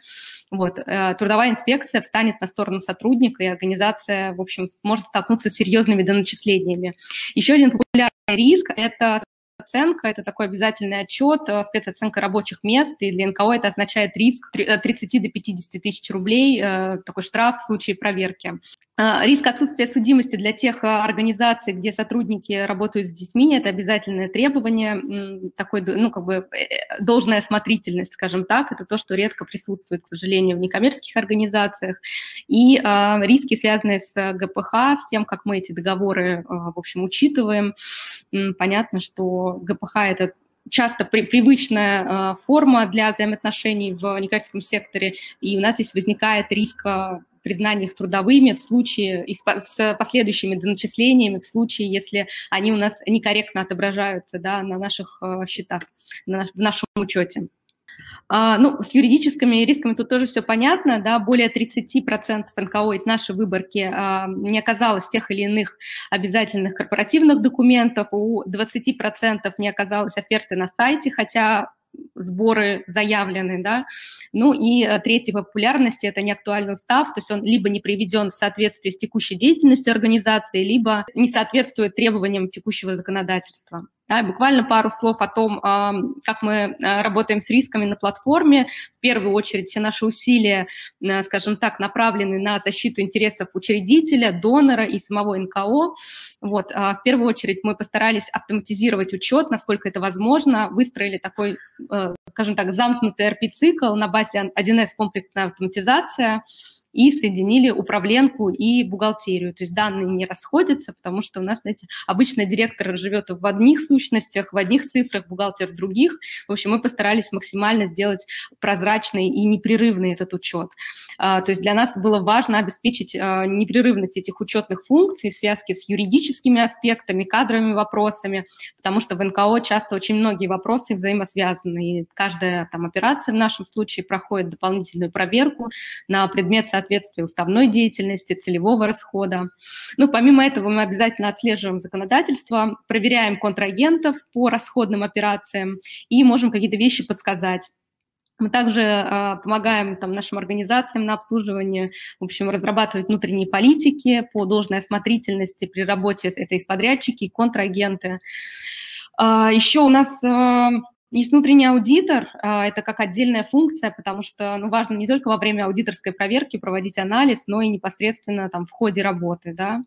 вот, э, трудовая инспекция встанет на сторону сотрудника, и организация, в общем, может столкнуться с серьезными доначислениями. Еще один популярный риск – это оценка, это такой обязательный отчет, э, спецоценка рабочих мест, и для НКО это означает риск 30 э, до 50 тысяч рублей, э, такой штраф в случае проверки. Риск отсутствия судимости для тех организаций, где сотрудники работают с детьми, это обязательное требование, такой, ну, как бы должная осмотрительность, скажем так, это то, что редко присутствует, к сожалению, в некоммерческих организациях. И риски, связанные с ГПХ, с тем, как мы эти договоры, в общем, учитываем, понятно, что ГПХ – это часто при, привычная э, форма для взаимоотношений в некачественном секторе, и у нас здесь возникает риск признания их трудовыми в случае и с последующими доначислениями в случае, если они у нас некорректно отображаются да, на наших э, счетах, на наш, в нашем учете. А, ну, с юридическими рисками тут тоже все понятно, да, более 30% НКО из нашей выборки а, не оказалось тех или иных обязательных корпоративных документов, у 20% не оказалось оферты на сайте, хотя сборы заявлены, да. Ну и э, третья популярности – это неактуальный устав, то есть он либо не приведен в соответствии с текущей деятельностью организации, либо не соответствует требованиям текущего законодательства. Да, буквально пару слов о том, как мы э, работаем с рисками на платформе. В первую очередь все наши усилия, э, скажем так, направлены на защиту интересов учредителя, донора и самого НКО. Вот. А в первую очередь мы постарались автоматизировать учет, насколько это возможно, выстроили такой, э, скажем так, замкнутый RP-цикл на базе 1С комплексная автоматизация – и соединили управленку и бухгалтерию. То есть данные не расходятся, потому что у нас, знаете, обычно директор живет в одних сущностях, в одних цифрах, бухгалтер в других. В общем, мы постарались максимально сделать прозрачный и непрерывный этот учет. А, то есть для нас было важно обеспечить а, непрерывность этих учетных функций в связке с юридическими аспектами, кадровыми вопросами, потому что в НКО часто очень многие вопросы взаимосвязаны, и каждая там операция в нашем случае проходит дополнительную проверку на предмет соответствия уставной деятельности, целевого расхода. Ну, помимо этого мы обязательно отслеживаем законодательство, проверяем контрагентов по расходным операциям и можем какие-то вещи подсказать. Мы также э, помогаем там, нашим организациям на обслуживании, в общем, разрабатывать внутренние политики по должной осмотрительности при работе. Это и подрядчики, и контрагенты. Э, еще у нас э, есть внутренний аудитор, а, это как отдельная функция, потому что ну, важно не только во время аудиторской проверки проводить анализ, но и непосредственно там в ходе работы. Да?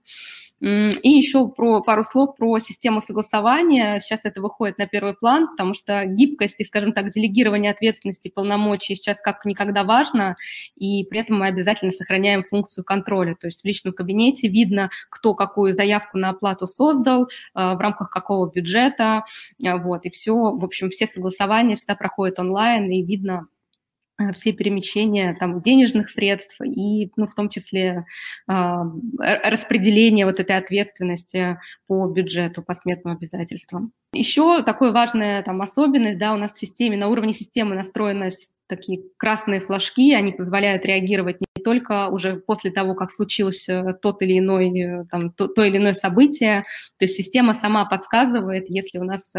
И еще про пару слов про систему согласования. Сейчас это выходит на первый план, потому что гибкость и, скажем так, делегирование ответственности и полномочий сейчас как никогда важно, и при этом мы обязательно сохраняем функцию контроля. То есть в личном кабинете видно, кто какую заявку на оплату создал, в рамках какого бюджета, вот, и все, в общем, все согласования всегда проходят онлайн, и видно, Э, все перемещения там, денежных средств и, ну, в том числе, э, распределение вот этой ответственности по бюджету, по сметным обязательствам. Еще такая важная там, особенность, да, у нас в системе, на уровне системы настроены такие красные флажки, они позволяют реагировать не только уже после того, как случилось э, тот или иной, э, там, то, то или иное событие, то есть система сама подсказывает, если у нас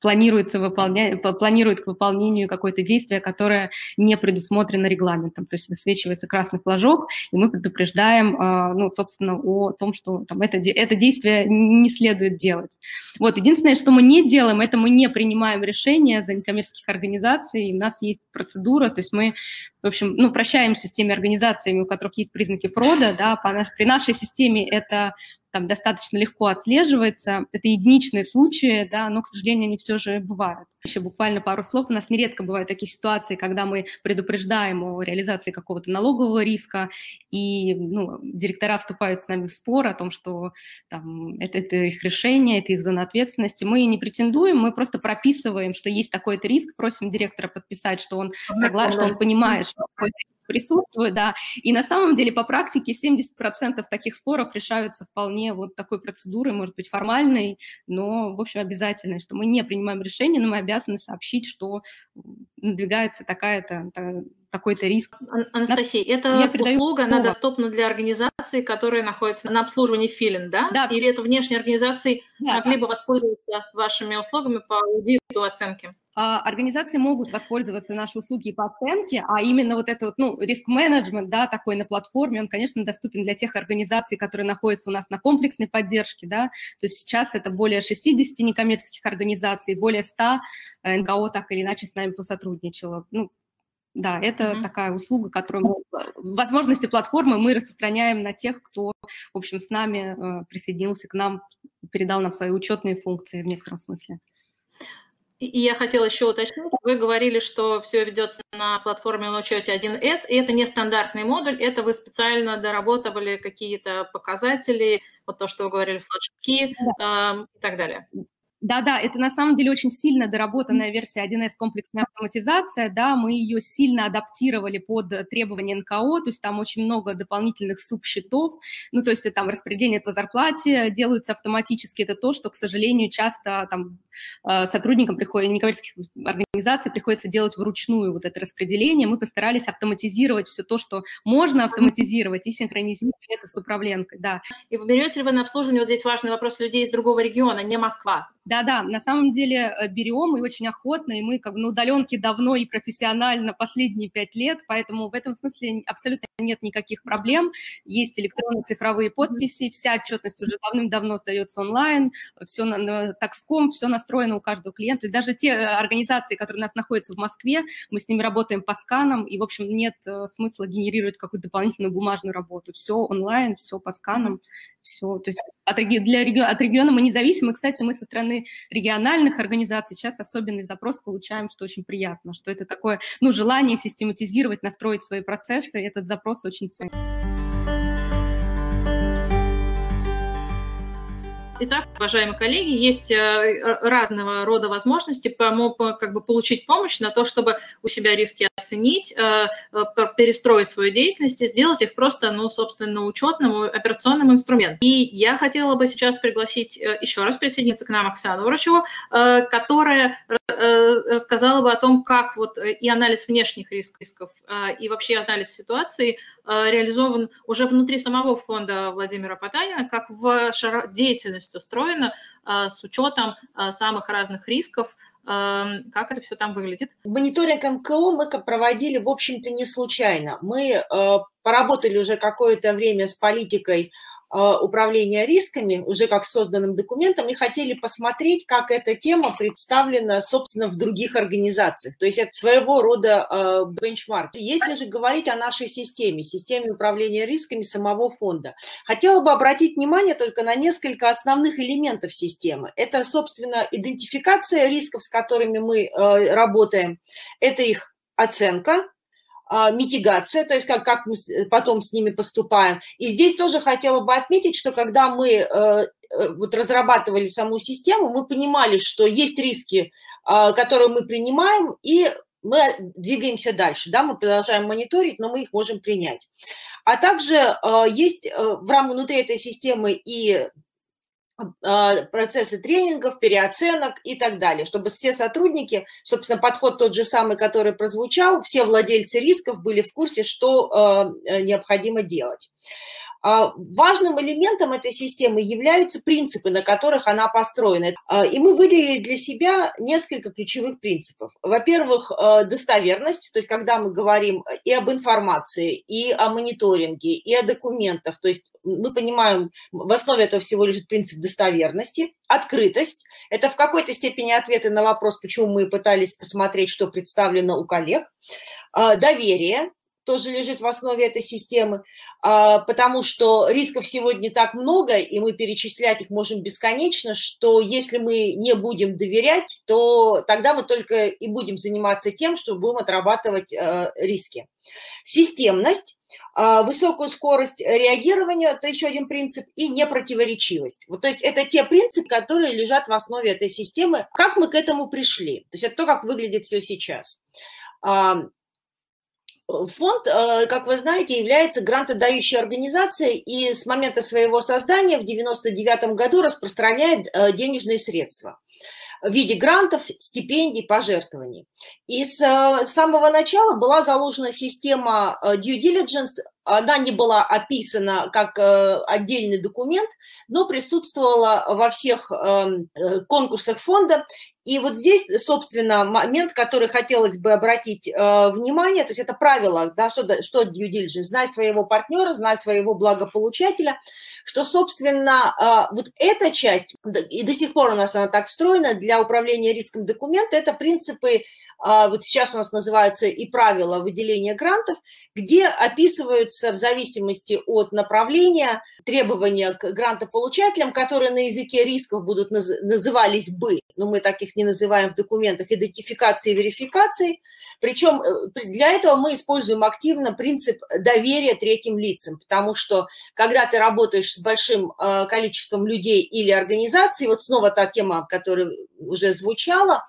планируется выполнять, планирует к выполнению какое-то действие, которое не предусмотрено регламентом. То есть высвечивается красный флажок, и мы предупреждаем, а, ну, собственно, о том, что там, это, это действие не следует делать. Вот, единственное, что мы не делаем, это мы не принимаем решения за некоммерческих организаций, у нас есть процедура, то есть мы, в общем, ну, прощаемся с теми организациями, у которых есть признаки фрода, да, по, при нашей системе это там достаточно легко отслеживается. Это единичные случаи, да, но, к сожалению, они все же бывают. Еще буквально пару слов. У нас нередко бывают такие ситуации, когда мы предупреждаем о реализации какого-то налогового риска, и ну, директора вступают с нами в спор о том, что там, это, это их решение, это их зона ответственности. Мы не претендуем, мы просто прописываем, что есть такой-то риск, просим директора подписать, что он согласен, что он понимает, что какой-то присутствует, да. И на самом деле по практике 70% таких споров решаются вполне вот такой процедурой, может быть, формальной, но, в общем, обязательной, что мы не принимаем решение, но мы обязаны сообщить, что надвигается такая-то такой-то риск. Анастасия, эта услуга, она доступна для организаций, которые находятся на обслуживании филин, да? да Или это внешние организации да, могли да. бы воспользоваться вашими услугами по аудиту оценки? А, организации могут воспользоваться нашей услуги по оценке, а именно вот это вот, ну, риск-менеджмент, да, такой на платформе, он, конечно, доступен для тех организаций, которые находятся у нас на комплексной поддержке, да, то есть сейчас это более 60 некоммерческих организаций, более 100 э, НКО так или иначе с нами посотрудничало. Ну, да, это mm-hmm. такая услуга, которую мы, возможности платформы мы распространяем на тех, кто, в общем, с нами э, присоединился к нам, передал нам свои учетные функции в некотором смысле. И я хотела еще уточнить, вы говорили, что все ведется на платформе на учете 1С, и это не стандартный модуль, это вы специально доработали какие-то показатели, вот то, что вы говорили, флажки да. э, и так далее. Да-да, это на самом деле очень сильно доработанная версия 1С комплексная автоматизация, да, мы ее сильно адаптировали под требования НКО, то есть там очень много дополнительных субсчетов, ну, то есть там распределение по зарплате делаются автоматически, это то, что, к сожалению, часто там э, сотрудникам приходит, некоммерческих организаций приходится делать вручную вот это распределение, мы постарались автоматизировать все то, что можно автоматизировать и синхронизировать это с управленкой, да. И вы берете ли вы на обслуживание, вот здесь важный вопрос людей из другого региона, не Москва? Да-да, на самом деле э, берем и очень охотно, и мы как бы на удаленке давно и профессионально последние пять лет, поэтому в этом смысле абсолютно нет никаких проблем. Есть электронные цифровые подписи, вся отчетность уже давным-давно сдается онлайн, все на, на такском, все настроено у каждого клиента. То есть даже те э, организации, которые у нас находятся в Москве, мы с ними работаем по сканам, и, в общем, нет э, смысла генерировать какую-то дополнительную бумажную работу. Все онлайн, все по сканам, все. То есть от, для, от региона мы независимы. Кстати, мы со стороны региональных организаций сейчас особенный запрос получаем, что очень приятно, что это такое, ну, желание систематизировать, настроить свои процессы, этот запрос очень ценен. Итак, уважаемые коллеги, есть э, разного рода возможности как бы получить помощь на то, чтобы у себя риски оценить, э, э, перестроить свою деятельность и сделать их просто, ну, собственно, учетным, операционным инструментом. И я хотела бы сейчас пригласить еще раз присоединиться к нам Оксану Ворочеву, которая рассказала бы о том, как вот и анализ внешних рисков, и вообще анализ ситуации реализован уже внутри самого фонда Владимира Потанина, как в деятельности полностью устроена а, с учетом а, самых разных рисков, как это все там выглядит? Мониторинг МКО мы проводили, в общем-то, не случайно. Мы э, поработали уже какое-то время с политикой управления рисками, уже как созданным документом, и хотели посмотреть, как эта тема представлена, собственно, в других организациях. То есть это своего рода а, бенчмарк. Если же говорить о нашей системе, системе управления рисками самого фонда, хотела бы обратить внимание только на несколько основных элементов системы. Это, собственно, идентификация рисков, с которыми мы а, работаем, это их оценка, а, митигация, то есть как, как мы потом с ними поступаем. И здесь тоже хотела бы отметить, что когда мы э, э, вот разрабатывали саму систему, мы понимали, что есть риски, а, которые мы принимаем, и мы двигаемся дальше, да, мы продолжаем мониторить, но мы их можем принять. А также э, есть в рамках внутри этой системы и а, процессы тренингов, переоценок и так далее, чтобы все сотрудники, собственно, подход тот же самый, который прозвучал, все владельцы рисков были в курсе, что а, э, необходимо делать. А, важным элементом этой системы являются принципы, на которых она построена. А, и мы выделили для себя несколько ключевых принципов. Во-первых, а, достоверность, то есть когда мы говорим и об информации, и о мониторинге, и о документах, то есть мы понимаем, в основе этого всего лежит принцип достоверности, открытость. Это в какой-то степени ответы на вопрос, почему мы пытались посмотреть, что представлено у коллег. Доверие, тоже лежит в основе этой системы, а, потому что рисков сегодня так много, и мы перечислять их можем бесконечно, что если мы не будем доверять, то тогда мы только и будем заниматься тем, что будем отрабатывать э, риски. Системность, а, высокую скорость реагирования, это еще один принцип, и непротиворечивость. Вот, то есть это те принципы, которые лежат в основе этой системы. Как мы к этому пришли? То есть это то, как выглядит все сейчас. Фонд, э, как вы знаете, является грантодающей организацией и с момента своего создания в 1999 году распространяет э, денежные средства в виде грантов, стипендий, пожертвований. И с э, самого начала была заложена система due diligence она не была описана как отдельный документ, но присутствовала во всех эм, конкурсах фонда. И вот здесь, собственно, момент, который хотелось бы обратить э, внимание, то есть это правило, да, что, что due diligence, знай своего партнера, знай своего благополучателя, что, собственно, вот эта часть, и до сих пор у нас она так встроена, для управления риском документа, это принципы, вот сейчас у нас называются и правила выделения грантов, где описываются в зависимости от направления требования к грантополучателям, которые на языке рисков будут назывались бы, но мы таких не называем в документах, идентификации и верификации. Причем э, для этого мы используем активно принцип доверия третьим лицам, потому что когда ты работаешь с большим э, количеством людей или организаций, вот снова та тема, которая уже звучала,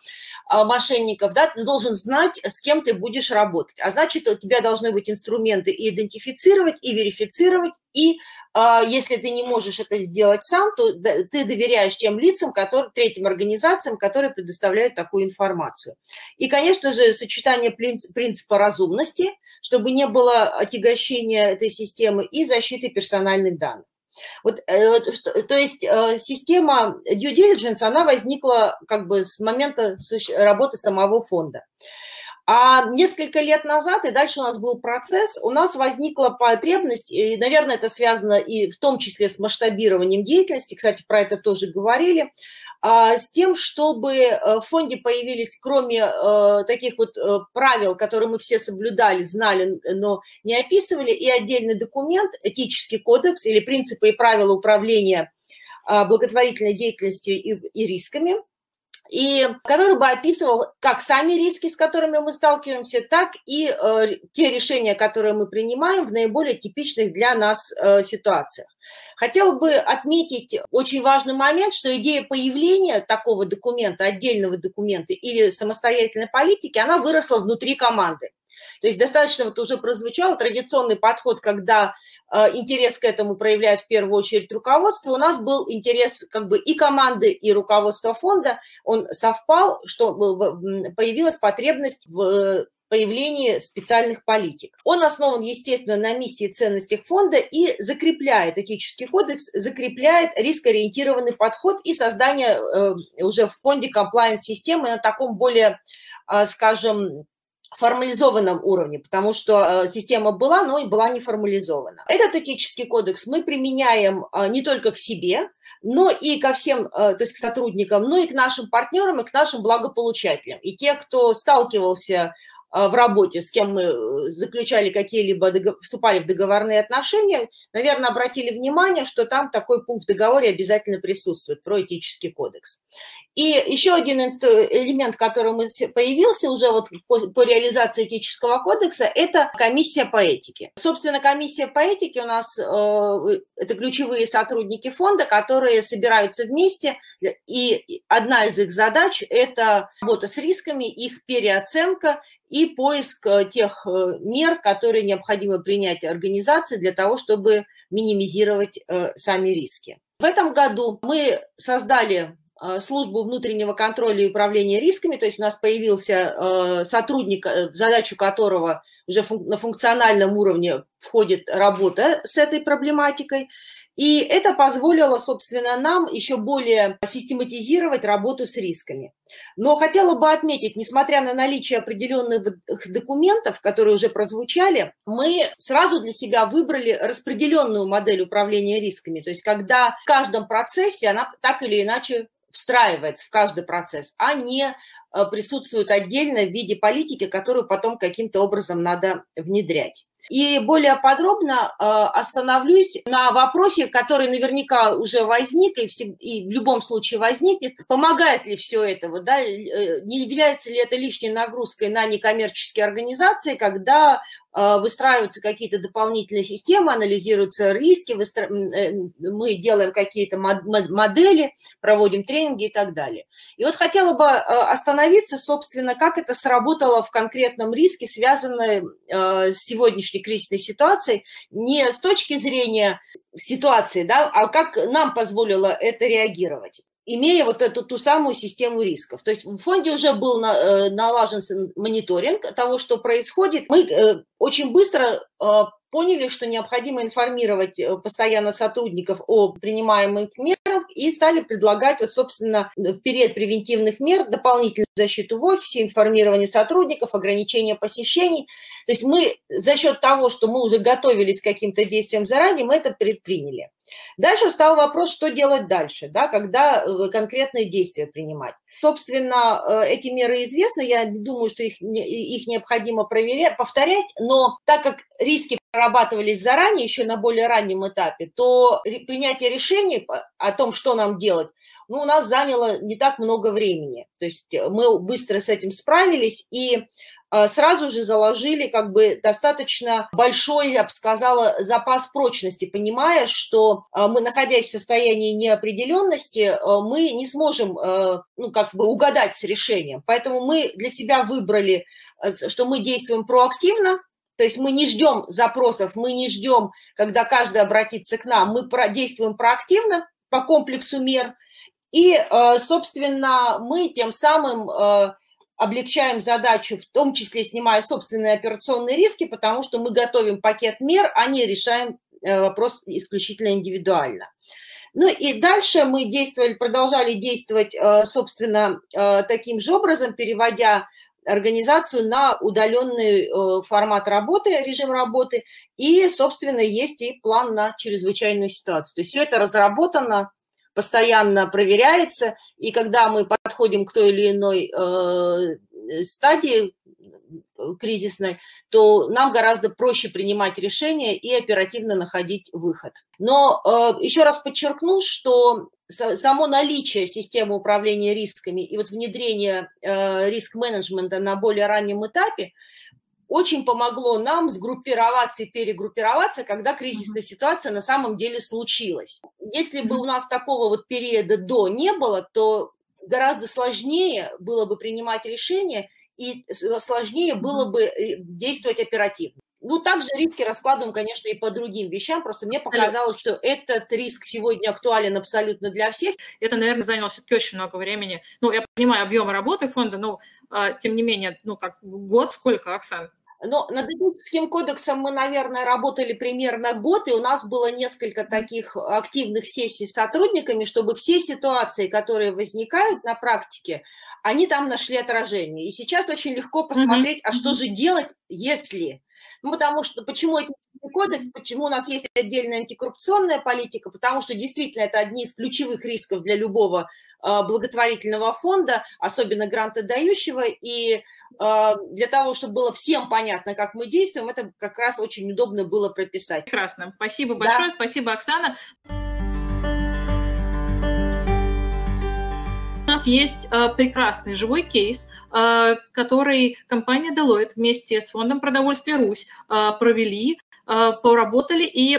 э, мошенников, да, ты должен знать, с кем ты будешь работать. А значит, у тебя должны быть инструменты и идентифицировать и верифицировать. И э, если ты не можешь это сделать сам, то ты доверяешь тем лицам, которые, третьим организациям, которые предоставляют такую информацию. И, конечно же, сочетание принципа разумности, чтобы не было отягощения этой системы и защиты персональных данных. Вот, э, то есть э, система due diligence, она возникла как бы с момента работы самого фонда. А несколько лет назад, и дальше у нас был процесс, у нас возникла потребность, и, наверное, это связано и в том числе с масштабированием деятельности, кстати, про это тоже говорили, а, с тем, чтобы э, в фонде появились, кроме э, таких вот э, правил, которые мы все соблюдали, знали, но не описывали, и отдельный документ, этический кодекс или принципы и правила управления а, благотворительной деятельностью и, и рисками – и который бы описывал как сами риски, с которыми мы сталкиваемся, так и э, те решения, которые мы принимаем в наиболее типичных для нас э, ситуациях. Хотела бы отметить очень важный момент, что идея появления такого документа, отдельного документа или самостоятельной политики, она выросла внутри команды. То есть достаточно вот уже прозвучал традиционный подход, когда э, интерес к этому проявляет в первую очередь руководство. У нас был интерес как бы и команды, и руководства фонда, он совпал, что появилась потребность в появлении специальных политик. Он основан, естественно, на миссии и ценностях фонда и закрепляет, этический кодекс закрепляет рискоориентированный подход и создание э, уже в фонде комплайенс-системы на таком более, э, скажем, формализованном уровне, потому что э, система была, но была не формализована. Этот этический кодекс мы применяем не только к себе, но и ко всем, то есть к сотрудникам, но и к нашим партнерам, и к нашим благополучателям. И те, кто сталкивался в работе, с кем мы э, заключали какие-либо, вступали в договорные отношения, наверное, обратили внимание, что там такой пункт в договоре обязательно присутствует, про этический кодекс. И еще один элемент, который появился уже вот по, по реализации этического кодекса, это комиссия по этике. Собственно, комиссия по этике у нас э, это ключевые сотрудники фонда, которые собираются вместе, и одна из их задач – это работа с рисками, их переоценка и поиск э, тех э, мер, которые необходимо принять организации для того, чтобы минимизировать э, сами риски. В этом году мы создали службу внутреннего контроля и управления рисками, то есть у нас появился сотрудник, задачу которого уже на функциональном уровне входит работа с этой проблематикой. И это позволило, собственно, нам еще более систематизировать работу с рисками. Но хотела бы отметить, несмотря на наличие определенных документов, которые уже прозвучали, мы сразу для себя выбрали распределенную модель управления рисками. То есть когда в каждом процессе она так или иначе встраивается в каждый процесс, а не э, присутствует отдельно в виде политики, которую потом каким-то образом надо внедрять. И более подробно э, остановлюсь на вопросе, который наверняка уже возник и, в любом случае возникнет. Помогает ли все это? Да? Э, не является ли это лишней нагрузкой на некоммерческие организации, когда э, выстраиваются какие-то дополнительные системы, анализируются риски, выстра... мы делаем какие-то модели, проводим тренинги и так далее. И вот хотела бы остановиться, собственно, как это сработало в конкретном риске, связанном с сегодняшней сегодняшней кризисной ситуации не с точки зрения ситуации, да, а как нам позволило это реагировать имея вот эту ту самую систему рисков. То есть в фонде уже был на, э, налажен мониторинг того, что происходит. Мы э, очень быстро э, поняли, что необходимо информировать э, постоянно сотрудников о принимаемых мерах и стали предлагать, вот, собственно, в период превентивных мер дополнительную защиту в офисе, информирование сотрудников, ограничение посещений. То есть мы за счет того, что мы уже готовились к каким-то действиям заранее, мы это предприняли. Дальше встал вопрос, что делать дальше, да, когда э, конкретные действия принимать. Собственно, э, эти меры известны, я думаю, что их, их необходимо проверять, повторять, но так как риски прорабатывались заранее, еще на более раннем этапе, то принятие решений о том, что нам делать, ну, у нас заняло не так много времени. То есть э, мы быстро с этим справились, и а, сразу же заложили как бы достаточно большой, я бы сказала, запас прочности, понимая, что а, мы, находясь в состоянии неопределенности, мы не сможем ну, как бы угадать с решением. Поэтому мы для себя выбрали, что мы действуем проактивно, то есть мы не ждем запросов, мы не ждем, когда каждый обратится к нам, мы действуем проактивно по комплексу мер, и, собственно, мы тем самым облегчаем задачу, в том числе снимая собственные операционные риски, потому что мы готовим пакет мер, а не решаем э, вопрос исключительно индивидуально. Ну и дальше мы действовали, продолжали действовать, э, собственно, э, таким же образом, переводя организацию на удаленный формат работы, режим работы, и, собственно, есть и план на чрезвычайную ситуацию. То есть все это разработано, постоянно проверяется, и когда мы подходим к той или иной э, стадии э, кризисной, то нам гораздо проще принимать решения и оперативно находить выход. Но э, еще раз подчеркну, что само наличие системы управления рисками и вот внедрение э, риск-менеджмента на более раннем этапе очень помогло нам сгруппироваться и перегруппироваться, когда кризисная ситуация на самом деле случилась. Если бы у нас такого вот периода до не было, то гораздо сложнее было бы принимать решения и сложнее было бы действовать оперативно. Ну, также риски раскладываем, конечно, и по другим вещам. Просто мне показалось, что этот риск сегодня актуален абсолютно для всех. Это, наверное, заняло все-таки очень много времени. Ну, я понимаю объемы работы фонда, но, а, тем не менее, ну, как год, сколько, Оксан? Но над этическим кодексом мы, наверное, работали примерно год, и у нас было несколько таких активных сессий с сотрудниками, чтобы все ситуации, которые возникают на практике, они там нашли отражение. И сейчас очень легко посмотреть, mm-hmm. а что же делать, если ну, потому что, почему этический кодекс, почему у нас есть отдельная антикоррупционная политика, потому что действительно это одни из ключевых рисков для любого э, благотворительного фонда, особенно грантодающего, и э, для того, чтобы было всем понятно, как мы действуем, это как раз очень удобно было прописать. Прекрасно. Спасибо большое, да. спасибо, Оксана. Нас есть э, прекрасный живой кейс, э, который компания Deloitte вместе с фондом продовольствия Русь э, провели, поработали и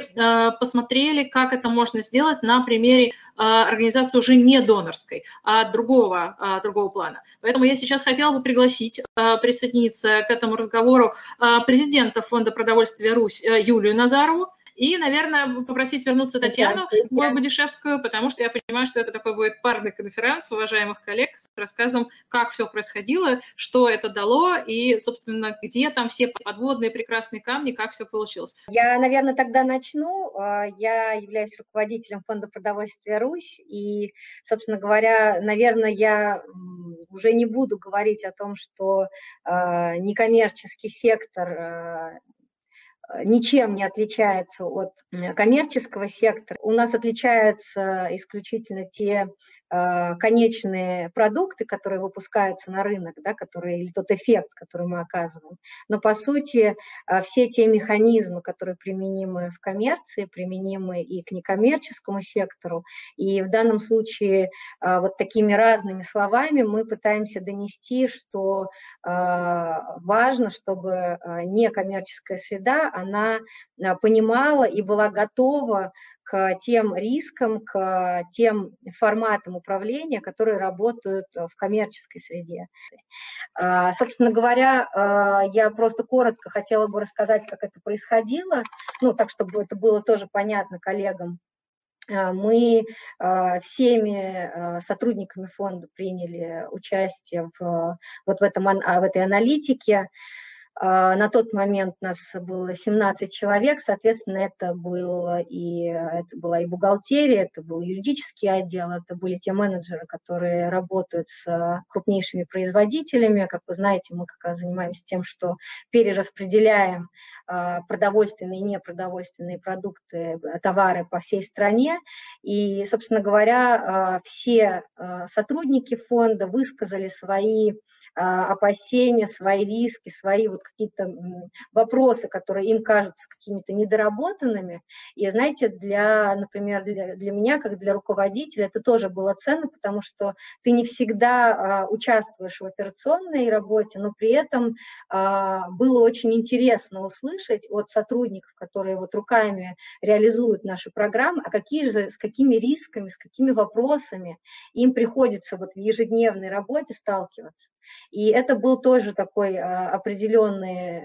посмотрели, как это можно сделать на примере организации уже не донорской, а другого, другого плана. Поэтому я сейчас хотела бы пригласить присоединиться к этому разговору президента фонда продовольствия Русь Юлию Назарову, и, наверное, попросить вернуться Татьяну Будишевскую, потому что я понимаю, что это такой будет парный конференц уважаемых коллег с рассказом, как все происходило, что это дало и, собственно, где там все подводные прекрасные камни, как все получилось. Я, наверное, тогда начну. А, я являюсь руководителем фонда продовольствия «Русь», и, собственно говоря, наверное, я уже не буду говорить о том, что а, некоммерческий сектор а, ничем не отличается от коммерческого сектора. У нас отличаются исключительно те э, конечные продукты, которые выпускаются на рынок, да, которые, или тот эффект, который мы оказываем. Но по сути э, все те механизмы, которые применимы в коммерции, применимы и к некоммерческому сектору. И в данном случае вот такими разными словами мы пытаемся донести, что важно, чтобы некоммерческая среда, она понимала и была готова к тем рискам, к тем форматам управления, которые работают в коммерческой среде. А, собственно говоря, а, я просто коротко хотела бы рассказать, как это происходило, ну, так, чтобы это было тоже понятно коллегам. Мы всеми сотрудниками фонда приняли участие в, вот в, этом, в этой аналитике. А, на тот момент нас было 17 человек, соответственно, это, было и, это была и бухгалтерия, это был юридический отдел, это были те менеджеры, которые работают с крупнейшими производителями. Как вы знаете, мы как раз занимаемся тем, что перераспределяем а, продовольственные и непродовольственные продукты, товары по всей стране. И, собственно говоря, а, все сотрудники фонда высказали свои опасения, свои риски, свои вот какие-то вопросы, которые им кажутся какими-то недоработанными. И знаете, для, например, для, для меня, как для руководителя, это тоже было ценно, потому что ты не всегда а, участвуешь в операционной работе, но при этом а, было очень интересно услышать от сотрудников, которые вот руками реализуют наши программы, а какие же, с какими рисками, с какими вопросами им приходится вот в ежедневной работе сталкиваться. И это был тоже такой а, определенный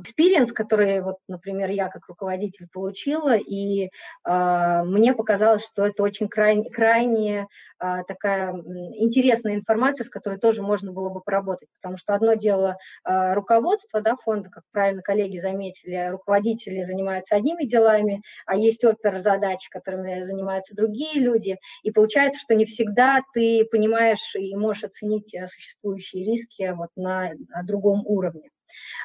experience, который, вот, например, я как руководитель получила, и а, мне показалось, что это очень крайне, крайне а, такая интересная информация, с которой тоже можно было бы поработать, потому что одно дело руководство да, фонда, как правильно коллеги заметили, руководители занимаются одними делами, а есть опер задачи, которыми занимаются другие люди, и получается, что не всегда ты понимаешь и можешь оценить э, существующие риски вот на, другом уровне.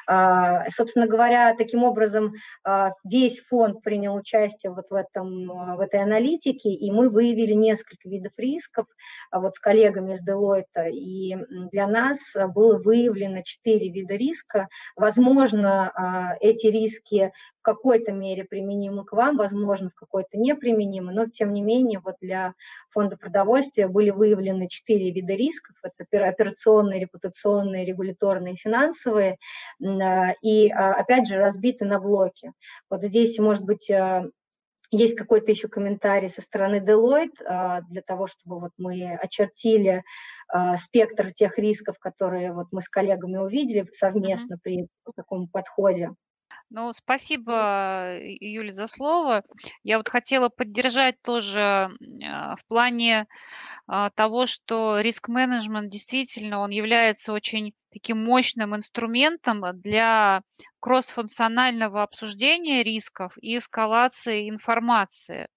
А, собственно говоря, таким образом а, весь фонд принял участие вот в, этом, в этой аналитике, и мы выявили несколько видов рисков вот с коллегами из Deloitte, и для нас было выявлено четыре вида риска. Возможно, а, эти риски в какой-то мере применимы к вам, возможно, в какой-то неприменимы, но тем не менее вот для фонда продовольствия были выявлены четыре вида рисков. Это операционные, репутационные, регуляторные, финансовые. А, и, а, опять же, разбиты на блоки. Вот здесь, может быть, а, есть какой-то еще комментарий со стороны Deloitte для того, чтобы вот мы очертили спектр тех рисков, которые вот мы с коллегами увидели совместно при таком подходе. Ну, спасибо, Юля, за слово. Я вот хотела поддержать тоже а, в плане а, того, что риск-менеджмент действительно, он является очень таким мощным инструментом для кроссфункционального обсуждения рисков и эскалации информации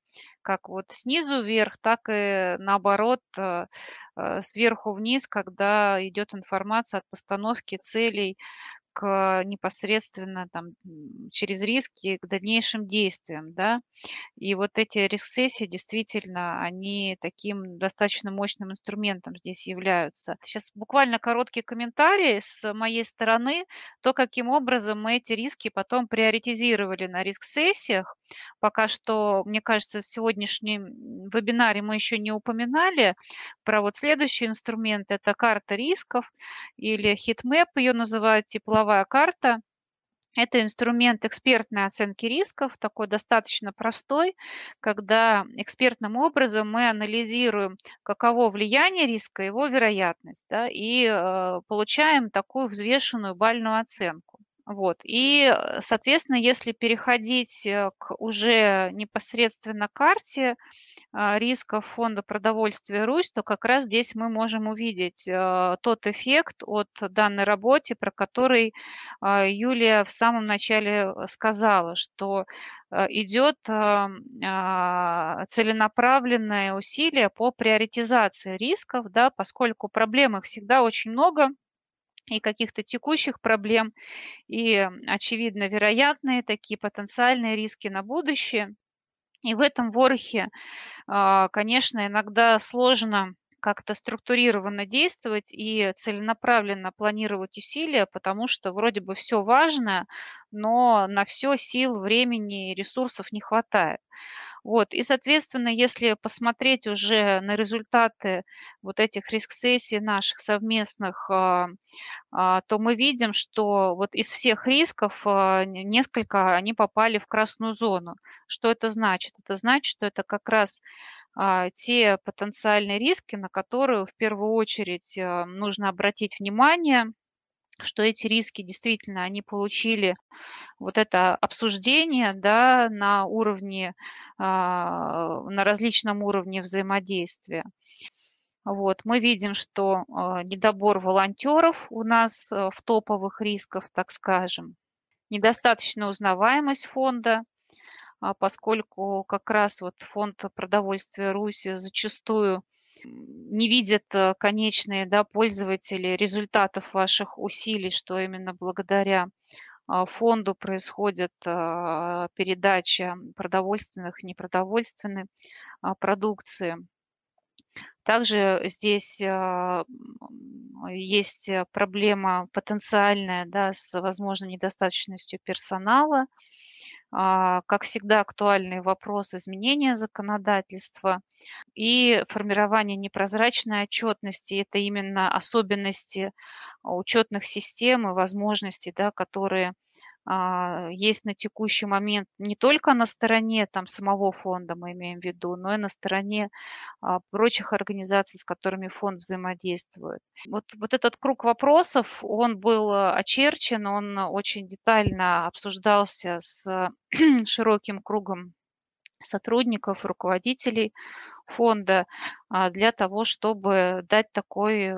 как вот снизу вверх, так и наоборот э, э, сверху вниз, когда идет информация от постановки целей непосредственно там через риски к дальнейшим действиям, да. И вот эти риск-сессии действительно, они таким достаточно мощным инструментом здесь являются. Сейчас буквально короткий комментарий с моей стороны, то, каким образом мы эти риски потом приоритизировали на риск-сессиях. Пока что, мне кажется, в сегодняшнем вебинаре мы еще не упоминали про вот следующий инструмент, это карта рисков или heatmap ее называют, тепловая типовая карта. Это инструмент экспертной оценки рисков, такой достаточно простой, когда экспертным образом мы анализируем, каково влияние риска, его вероятность, да, и э, получаем такую взвешенную бальную оценку. Вот. И, э, соответственно, если переходить э, к уже непосредственно карте а, рисков фонда продовольствия Русь, то как раз здесь мы можем увидеть э, тот эффект от данной работе, про который а, Юлия в самом начале сказала, что идет а, целенаправленное усилие по приоритизации рисков, да, поскольку проблем их всегда очень много, и каких-то текущих проблем, и, очевидно, вероятные такие потенциальные риски на будущее. И в этом ворохе, а, конечно, иногда сложно как-то структурированно действовать и целенаправленно планировать усилия, потому что вроде бы все важно, но на все сил, времени и ресурсов не хватает. Вот. И, соответственно, если посмотреть уже на результаты вот этих риск-сессий наших совместных, а, а, то мы видим, что вот из всех рисков а, несколько они попали в красную зону. Что это значит? Это значит, что это как раз те потенциальные риски, на которые в первую очередь нужно обратить внимание, что эти риски действительно они получили вот это обсуждение да, на уровне, а, на различном уровне взаимодействия. Вот, мы видим, что а, недобор волонтеров у нас а, в топовых рисках, так скажем, недостаточная узнаваемость фонда, поскольку как раз вот фонд продовольствия Руси зачастую не видят э, конечные да, пользователи результатов ваших усилий, что именно благодаря а, фонду происходит а, передача продовольственных, непродовольственной а, продукции. Также здесь есть проблема потенциальная да, с возможной недостаточностью персонала. Как всегда, актуальный вопрос изменения законодательства и формирование непрозрачной отчетности. Это именно особенности учетных систем и возможности, да, которые а, есть на текущий момент не только на стороне там, самого фонда, мы имеем в виду, но и на стороне а, прочих организаций, с которыми фонд взаимодействует. Вот, вот этот круг вопросов, он был очерчен, он очень детально обсуждался с широким кругом сотрудников, руководителей фонда а, для того, чтобы дать такой, э,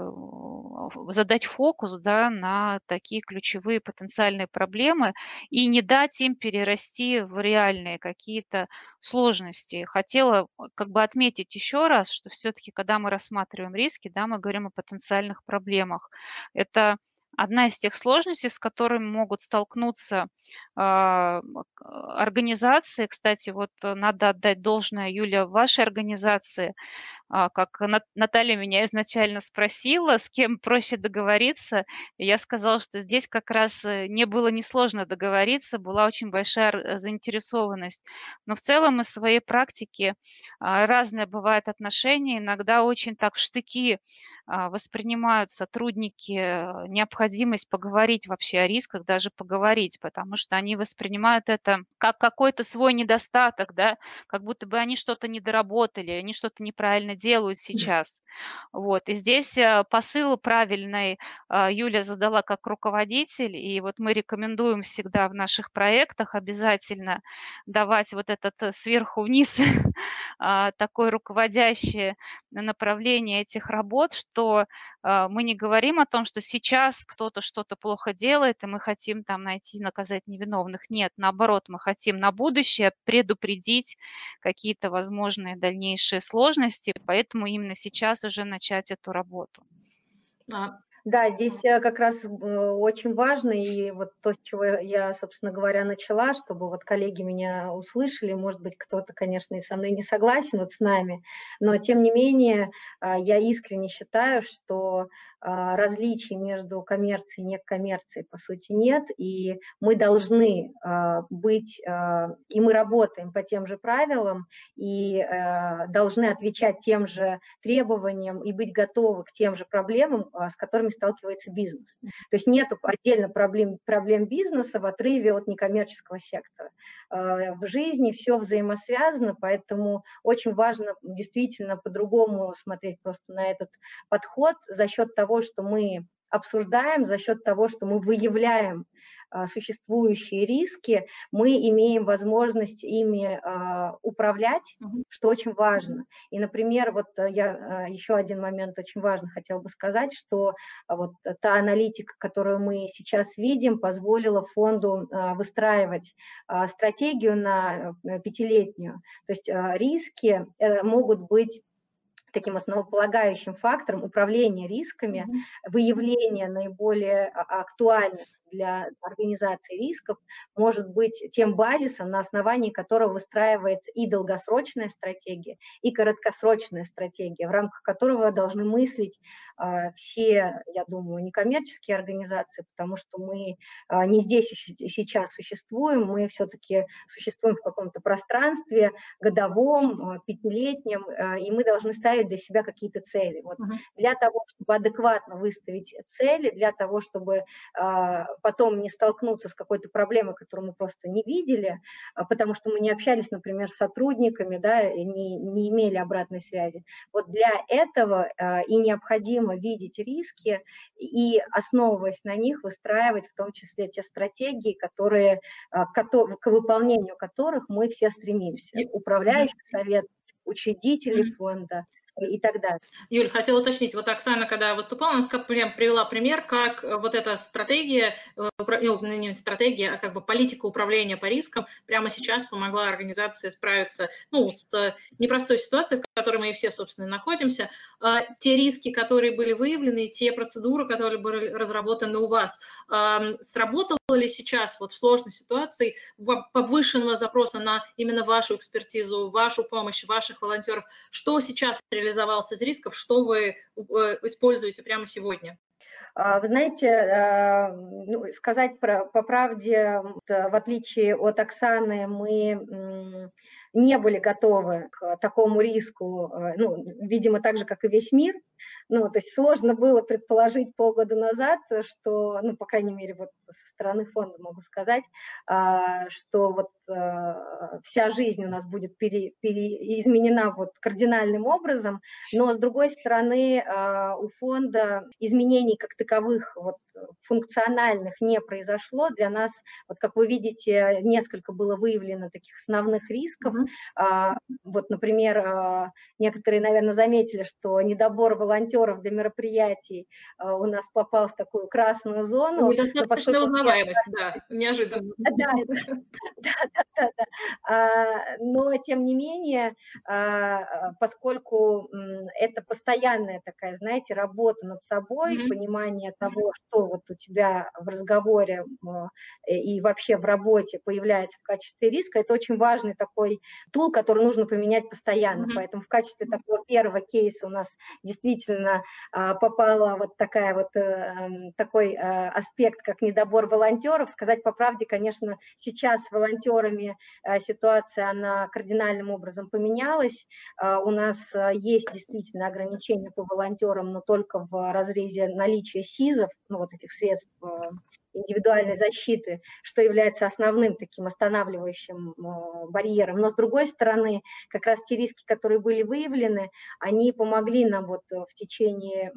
задать фокус да, на такие ключевые потенциальные проблемы и не дать им перерасти в реальные какие-то сложности. Хотела как бы отметить еще раз, что все-таки, когда мы рассматриваем риски, да, мы говорим о потенциальных проблемах. Это Одна из тех сложностей, с которыми могут столкнуться а, организации, кстати, вот э, надо отдать должное, Юля, вашей организации, а, как Наталья меня изначально спросила, с кем проще договориться, я сказала, что здесь как раз э, не было несложно договориться, была очень большая э, заинтересованность. Но в целом из своей практики а, разное бывает отношение, иногда очень так в штыки а, воспринимают сотрудники э, необходимость поговорить вообще о рисках, даже поговорить, потому что они воспринимают это как какой-то свой недостаток, да, как будто бы они что-то недоработали, они что-то неправильно делают сейчас. Вот. И здесь э, посыл правильный а, Юля задала как руководитель, и вот мы рекомендуем всегда в наших проектах обязательно давать вот этот э, сверху вниз а, такое руководящее направление этих работ, что а, мы не говорим о том, что сейчас кто-то что-то плохо делает, и мы хотим там найти, наказать невиновных. Нет, наоборот, мы хотим на будущее предупредить какие-то возможные дальнейшие сложности, поэтому именно сейчас уже начать эту работу. Да, здесь э, как раз э, очень важно, и вот то, с чего я, собственно говоря, начала, чтобы вот коллеги меня услышали, может быть, кто-то, конечно, и со мной не согласен вот с нами, но тем не менее а, я искренне считаю, что различий между коммерцией и некоммерцией, по сути, нет, и мы должны а, быть, а, и мы работаем по тем же правилам, и должны отвечать тем же требованиям и быть готовы к тем же проблемам, с которыми сталкивается бизнес. То есть нет отдельно проблем, проблем бизнеса в отрыве от некоммерческого сектора. В жизни все взаимосвязано, поэтому очень важно действительно по-другому смотреть просто на этот подход за счет того, что мы обсуждаем, за счет того, что мы выявляем существующие риски, мы имеем возможность ими а, управлять, что очень важно. И, например, вот э, я а, еще один момент очень важно хотела бы сказать, что вот та аналитика, которую мы сейчас видим, позволила фонду выстраивать стратегию на э, пятилетнюю. То есть риски э, могут быть таким основополагающим фактором управления рисками, выявления наиболее актуальных для организации рисков может быть тем базисом, на основании которого выстраивается и долгосрочная стратегия, и краткосрочная стратегия, в рамках которого должны мыслить э, все, я думаю, некоммерческие организации, потому что мы э, не здесь сейчас существуем, мы все-таки существуем в каком-то пространстве годовом, э, пятилетнем, и мы должны ставить для себя какие-то цели. Вот uh-huh. Для того, чтобы адекватно выставить цели, для того, чтобы потом не столкнуться с какой-то проблемой, которую мы просто не видели, а, потому что мы не общались, например, с сотрудниками, да, не, не имели обратной связи. Вот для этого а, и необходимо видеть риски и, основываясь на них, выстраивать в том числе те стратегии, которые, а, к выполнению которых мы все стремимся. Управляющий совет, учредители фонда, и так далее. Юль, хотела уточнить, вот Оксана, когда выступала, она прям привела пример, как э, вот эта стратегия, э, ну, не стратегия, а как бы политика управления по рискам прямо сейчас помогла организации справиться ну, с непростой ситуацией, в которой мы и все, собственно, находимся. А те риски, которые были выявлены, те процедуры, которые были разработаны у вас, сработало ли сейчас вот в сложной ситуации повышенного запроса на именно вашу экспертизу, вашу помощь, ваших волонтеров? Что сейчас реализовалось из рисков, что вы э, используете прямо сегодня? А, вы знаете, а, ну, сказать про, по правде, в отличие от Оксаны, мы не были готовы к такому риску, э, ну, видимо, так же, как и весь мир. Ну, то есть сложно было предположить полгода назад, что, ну, по крайней мере, вот со стороны фонда могу сказать, а, что вот э, вся жизнь у нас будет пере, пере, изменена вот кардинальным образом, но с другой стороны а, у фонда изменений как таковых вот функциональных не произошло. Для нас, вот как вы видите, несколько было выявлено таких основных рисков. Mm-hmm. Вот, например, некоторые, наверное, заметили, что недобор волонтеров для мероприятий а, у нас попал в такую красную зону. Недостаточная узнаваемость, да, неожиданно. Да, да, да, да. А, но, тем не менее, а, поскольку это постоянная такая, знаете, работа над собой, mm-hmm. понимание того, что вот у тебя в разговоре и вообще в работе появляется в качестве риска, это очень важный такой тул, который нужно применять постоянно. Mm-hmm. Поэтому в качестве такого первого кейса у нас действительно действительно попала вот такая вот такой аспект, как недобор волонтеров. Сказать по правде, конечно, сейчас с волонтерами ситуация, она кардинальным образом поменялась. У нас есть действительно ограничения по волонтерам, но только в разрезе наличия СИЗов, ну, вот этих средств индивидуальной защиты, что является основным таким останавливающим э, барьером. Но с другой стороны, как раз те риски, которые были выявлены, они помогли нам вот в течение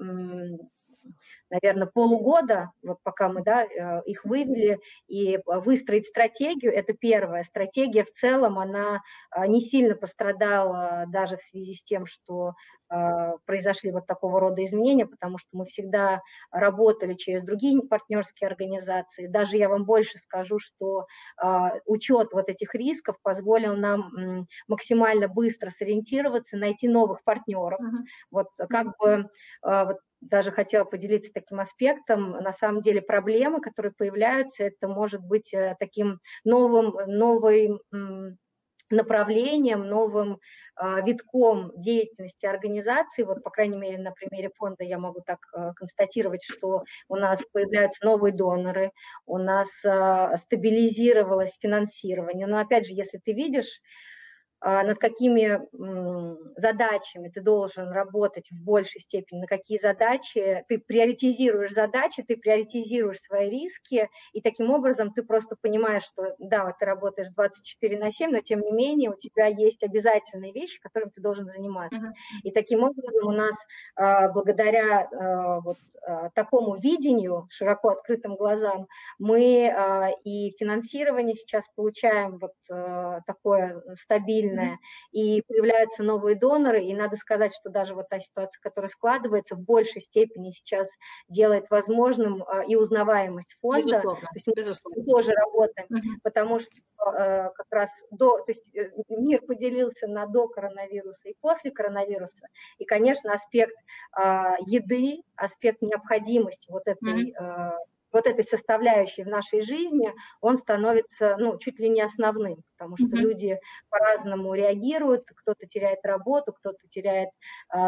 наверное, полугода, вот пока мы да, э, их вывели, и выстроить стратегию, это первое. Стратегия в целом, она а, не сильно пострадала даже в связи с тем, что произошли вот такого рода изменения, потому что мы всегда работали через другие партнерские организации. Даже я вам больше скажу, что учет вот этих рисков позволил нам максимально быстро сориентироваться, найти новых партнеров. Uh-huh. Вот как бы вот даже хотела поделиться таким аспектом. На самом деле проблемы, которые появляются, это может быть э, таким новым, новым направлением, новым э, витком деятельности организации. Вот, по крайней мере, на примере фонда я могу так э, констатировать, что у нас появляются новые доноры, у нас э, стабилизировалось финансирование. Но, опять же, если ты видишь над какими задачами ты должен работать в большей степени, на какие задачи, ты приоритизируешь задачи, ты приоритизируешь свои риски, и таким образом ты просто понимаешь, что да, ты работаешь 24 на 7, но тем не менее у тебя есть обязательные вещи, которыми ты должен заниматься. Uh-huh. И таким образом у нас а, благодаря а, вот такому видению, широко открытым глазам, мы и финансирование сейчас получаем вот такое стабильное, сильная, и появляются новые доноры, и надо сказать, что даже вот та ситуация, которая складывается, в большей степени сейчас делает возможным а, и узнаваемость фонда. Безусловно, то есть мы безусловно. тоже работаем, угу. потому что э, как раз до, то есть э, мир поделился на до коронавируса и после коронавируса, и, конечно, аспект а, еды, аспект необходимости вот этой угу вот этой составляющей в нашей жизни, он становится ну, чуть ли не основным, потому что mm-hmm. люди по-разному реагируют, кто-то теряет работу, кто-то теряет э,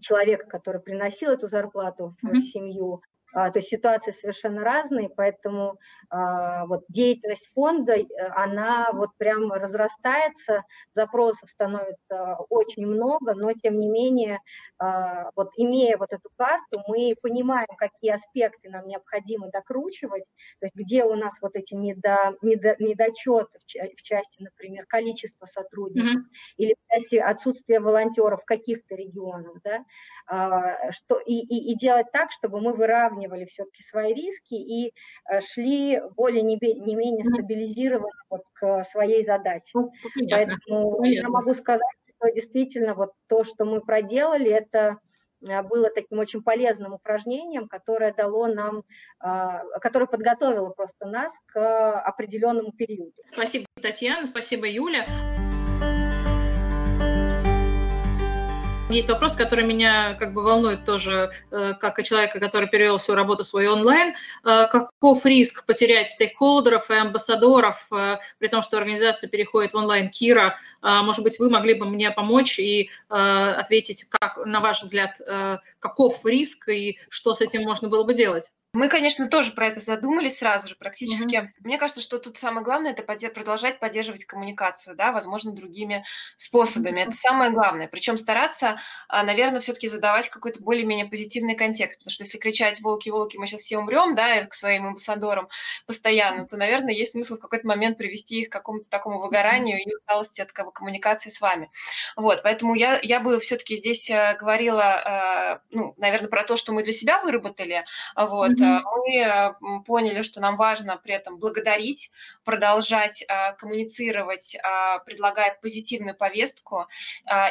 человека, который приносил эту зарплату в mm-hmm. семью, а, то есть ситуации совершенно разные, поэтому а, вот деятельность фонда, э, она вот прям разрастается, запросов становится очень много, но тем не менее, а, вот имея вот эту карту, мы понимаем, какие аспекты нам необходимо докручивать, то есть где у нас вот эти недо, недо, недочеты в части, например, количества сотрудников mm-hmm. или в части отсутствия волонтеров в каких-то регионах, да, что, и, и, и делать так, чтобы мы выравнивали сравнивали все-таки свои риски и э, шли более не, не менее стабилизированно вот к своей задаче. Ну, понятно, Поэтому понятно. я могу сказать, что действительно вот то, что мы проделали, это э, было таким очень полезным упражнением, которое дало нам, а, которое подготовило просто нас к определенному периоду. Спасибо, Татьяна, спасибо, Юля. Есть вопрос, который меня как бы волнует тоже, э, как и человека, который перевел всю работу свою онлайн. Э, каков риск потерять стейкхолдеров и амбассадоров, э, при том, что организация переходит в онлайн Кира? Может быть, вы могли бы мне помочь и ответить, как, на ваш взгляд, каков риск и что с этим можно было бы делать? Мы, конечно, тоже про это задумались сразу же практически. Угу. Мне кажется, что тут самое главное это подде- продолжать поддерживать коммуникацию, да, возможно, другими способами. Это самое главное. Причем стараться, а, наверное, все-таки задавать какой-то более-менее позитивный контекст, потому что если кричать волки, волки, мы сейчас все умрем, да, к своим амбассадорам постоянно, то, наверное, есть смысл в какой-то момент привести их к какому-то такому выгоранию и усталости от коммуникации с вами. Вот, поэтому я я бы все-таки здесь э, говорила, э, ну, наверное, про то, что мы для себя выработали, вот mm-hmm. мы поняли, что нам важно при этом благодарить, продолжать а, коммуницировать, а, предлагая позитивную повестку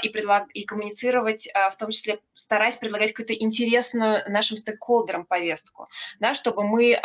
и, предлаг... и коммуницировать, в том числе стараясь предлагать какую-то интересную нашим стейкхолдерам повестку, да, чтобы мы,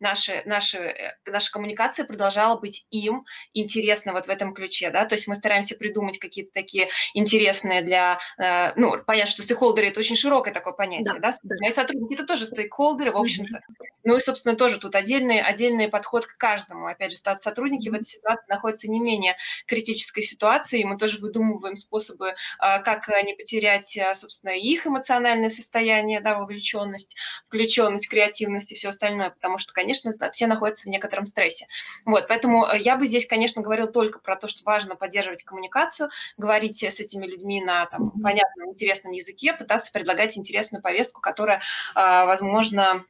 наши, наши, э, наша коммуникация продолжала быть им интересна вот в этом ключе, да, то есть мы стараемся придумать какие-то такие интересные для, э, ну, понятно, что стейкхолдеры – это очень широкое такое понятие, да, да? мои сотрудники – это тоже стейкхолдеры, стейкхолдеры, в общем-то. Ну и, собственно, тоже тут отдельный, отдельный подход к каждому. Опять же, сотрудники в этой ситуации находятся не менее критической ситуации, и мы тоже выдумываем способы, а, как не потерять, а, собственно, их эмоциональное состояние, да, вовлеченность, включенность, креативность и все остальное, потому что, конечно, все находятся в некотором стрессе. Вот, поэтому э, я бы здесь, конечно, говорил только про то, что важно поддерживать коммуникацию, говорить с этими людьми на там, понятном, интересном языке, пытаться предлагать интересную повестку, которая, а, возможно,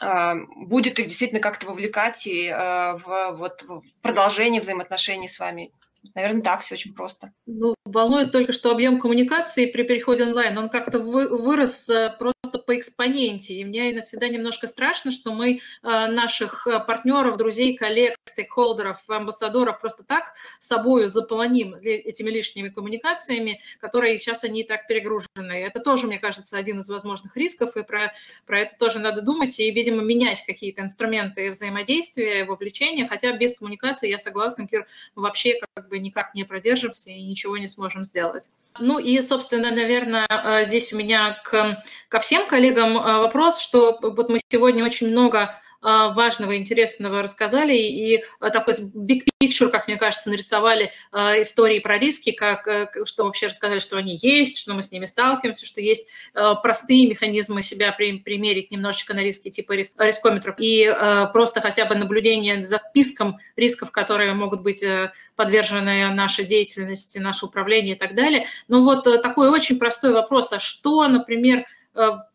а, будет их действительно как-то вовлекать и а, в, вот, в продолжение взаимоотношений с вами. Наверное, так, все очень просто. Ну, волнует только, что объем коммуникации при переходе онлайн, он как-то вы, вырос э, просто по экспоненте. И мне всегда немножко страшно, что мы э, наших э, партнеров, друзей, коллег, стейкхолдеров, амбассадоров просто так собою заполоним этими лишними коммуникациями, которые сейчас они и так перегружены. Это тоже, мне кажется, один из возможных рисков, и про, про это тоже надо думать, и, видимо, менять какие-то инструменты взаимодействия, вовлечения, хотя без коммуникации, я согласна, Кир, вообще как бы никак не продержимся и ничего не сможем сделать. Ну и, собственно, наверное, э, здесь у меня к, ко всем коллегам э, вопрос, что вот мы сегодня очень много важного, и интересного рассказали, и а, такой big picture, как мне кажется, нарисовали а, истории про риски, как, э, что вообще рассказали, что они есть, что мы с ними сталкиваемся, что есть простые механизмы себя примерить немножечко на риски типа рискометров, и просто хотя бы наблюдение за списком рисков, которые могут быть э, подвержены нашей деятельности, наше управление и так далее. Ну вот э, такой очень простой вопрос, а что, например,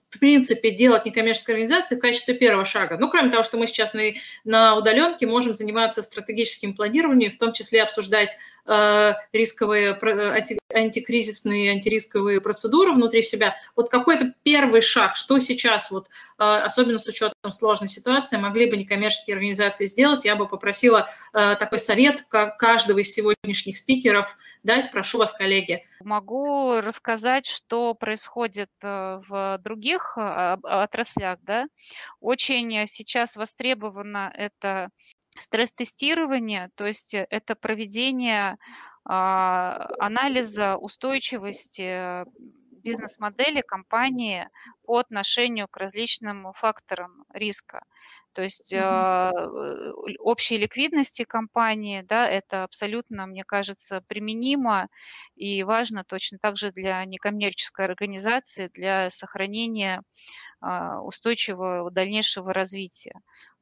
в принципе, делать некоммерческие организации в качестве первого шага. Ну, кроме того, что мы сейчас на, на удаленке можем заниматься стратегическим планированием, в том числе обсуждать э, рисковые, анти, антикризисные, антирисковые процедуры внутри себя. Вот какой-то первый шаг, что сейчас, вот, э, особенно с учетом сложной ситуации, могли бы некоммерческие организации сделать, я бы попросила э, такой совет как каждого из сегодняшних спикеров дать. Прошу вас, коллеги. Могу рассказать, что происходит э, в других отраслях. Да? Очень сейчас востребовано это стресс-тестирование, то есть это проведение анализа устойчивости бизнес-модели компании по отношению к различным факторам риска. То есть mm-hmm. общей ликвидности компании, да, это абсолютно, мне кажется, применимо и важно точно так же для некоммерческой организации, для сохранения а, устойчивого дальнейшего развития.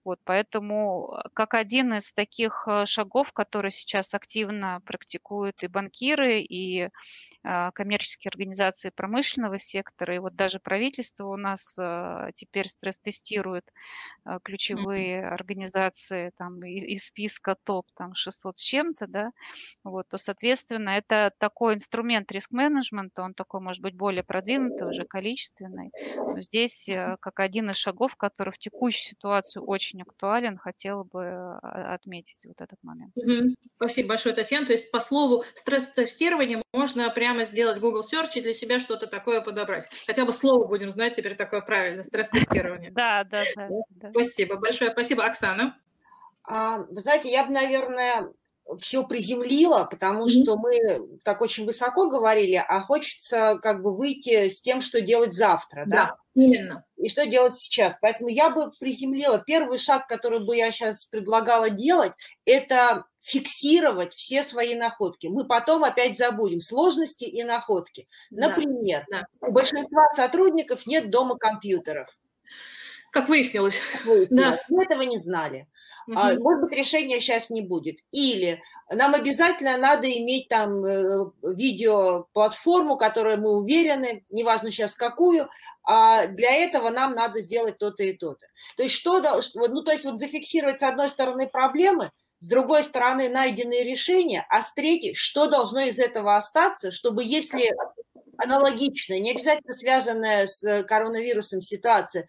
Вот, поэтому как один из таких э, шагов, которые сейчас активно практикуют и банкиры, и а, коммерческие организации промышленного сектора, и вот даже правительство у нас теперь стресс-тестирует ключевые организации там, из, списка топ там, 600 с чем-то, да, вот, то, соответственно, это такой инструмент риск-менеджмента, он такой, может быть, более продвинутый, уже количественный. Но здесь как один из шагов, который в текущей ситуации очень очень актуален, хотела бы а, отметить вот этот момент. Угу. Спасибо большое, Татьяна. То есть по слову стресс-тестирование можно прямо сделать Google Search и для себя что-то такое подобрать. Хотя бы слово будем знать теперь такое правильное, стресс-тестирование. Да, да, да. Спасибо большое. Спасибо, Оксана. А, вы знаете, я бы, наверное, все приземлило, потому mm-hmm. что мы так очень высоко говорили, а хочется как бы выйти с тем, что делать завтра, да? Да, именно. И что делать сейчас. Поэтому я бы приземлила. Первый шаг, который бы я сейчас предлагала делать, это фиксировать все свои находки. Мы потом опять забудем сложности и находки. Например, да, да. у большинства сотрудников нет дома компьютеров. Как выяснилось. Как выяснилось. Да. Мы этого не знали. Угу. Может быть, решения сейчас не будет. Или нам обязательно надо иметь там э, видеоплатформу, которую мы уверены, неважно сейчас какую, а для этого нам надо сделать то-то и то-то. То есть что, ну то есть вот зафиксировать с одной стороны проблемы, с другой стороны найденные решения, а с третьей, что должно из этого остаться, чтобы если аналогичная, не обязательно связанная с коронавирусом ситуация,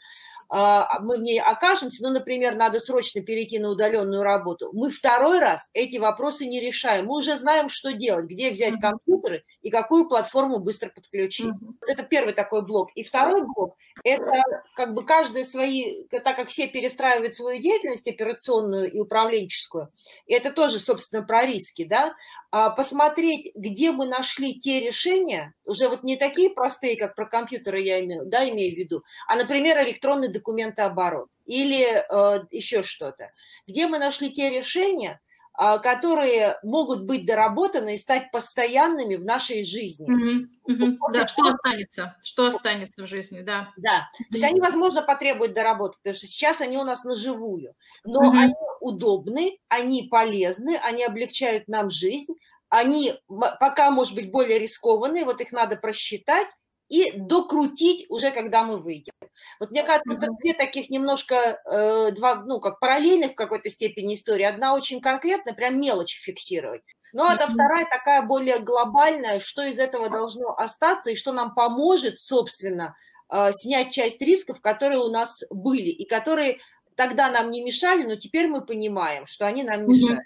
мы в ней окажемся, ну, например, надо срочно перейти на удаленную работу, мы второй раз эти вопросы не решаем. Мы уже знаем, что делать, где взять mm-hmm. компьютеры и какую платформу быстро подключить. Mm-hmm. Это первый такой блок. И второй блок – это как бы каждый свои, так как все перестраивают свою деятельность операционную и управленческую, и это тоже, собственно, про риски, да, а, посмотреть, где мы нашли те решения, уже вот не такие простые, как про компьютеры я имею, да, имею в виду, а, например, электронный документооборот или э, еще что-то, где мы нашли те решения, а, которые могут быть доработаны и стать постоянными в нашей жизни. Угу, угу. Да, что останется, что останется в жизни, да. Да, то есть они, возможно, потребуют доработки, потому что сейчас они у нас на живую, но угу. они удобны, они полезны, они облегчают нам жизнь, они пока, может быть, более рискованные, вот их надо просчитать, и докрутить уже, когда мы выйдем. Вот мне кажется, это две таких немножко, э, два, ну, как параллельных в какой-то степени истории. Одна очень конкретная, прям мелочи фиксировать. Ну, а вторая такая более глобальная, что из этого должно остаться и что нам поможет, собственно, э, снять часть рисков, которые у нас были и которые тогда нам не мешали, но теперь мы понимаем, что они нам мешают.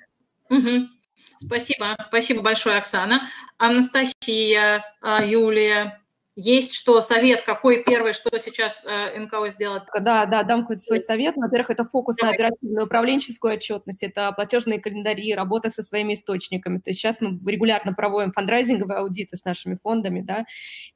Угу. Спасибо, спасибо большое, Оксана. Анастасия, а, Юлия, есть что, совет, какой первый, что сейчас э, НКО сделать? Да, да, дам какой-то свой совет. Во-первых, это фокус Давай. на оперативную управленческую отчетность, это платежные календари, работа со своими источниками. То есть сейчас мы регулярно проводим фандрайзинговые аудиты с нашими фондами, да,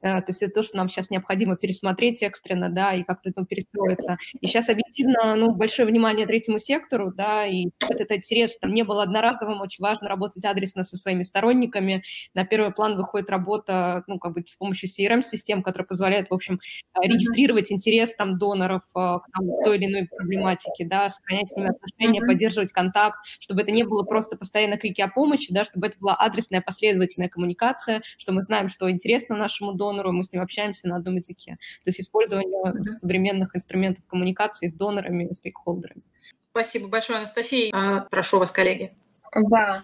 э, то есть это то, что нам сейчас необходимо пересмотреть экстренно, да, и как-то этому перестроиться. И сейчас объективно, ну, большое внимание третьему сектору, да, и вот этот интерес там не был одноразовым, очень важно работать адресно со своими сторонниками. На первый план выходит работа, ну, как бы с помощью CRM систем, которые позволяют, в общем, э, регистрировать интерес там доноров э, к там, той или иной проблематике, да, сохранять с ними отношения, поддерживать контакт, чтобы это не было просто постоянно крики о помощи, да, чтобы это была адресная последовательная коммуникация, что мы знаем, что интересно нашему донору, мы с ним общаемся на одном языке. То есть использование современных инструментов коммуникации с донорами, стейкхолдерами. Спасибо большое, Анастасия. А, прошу вас, коллеги. Да,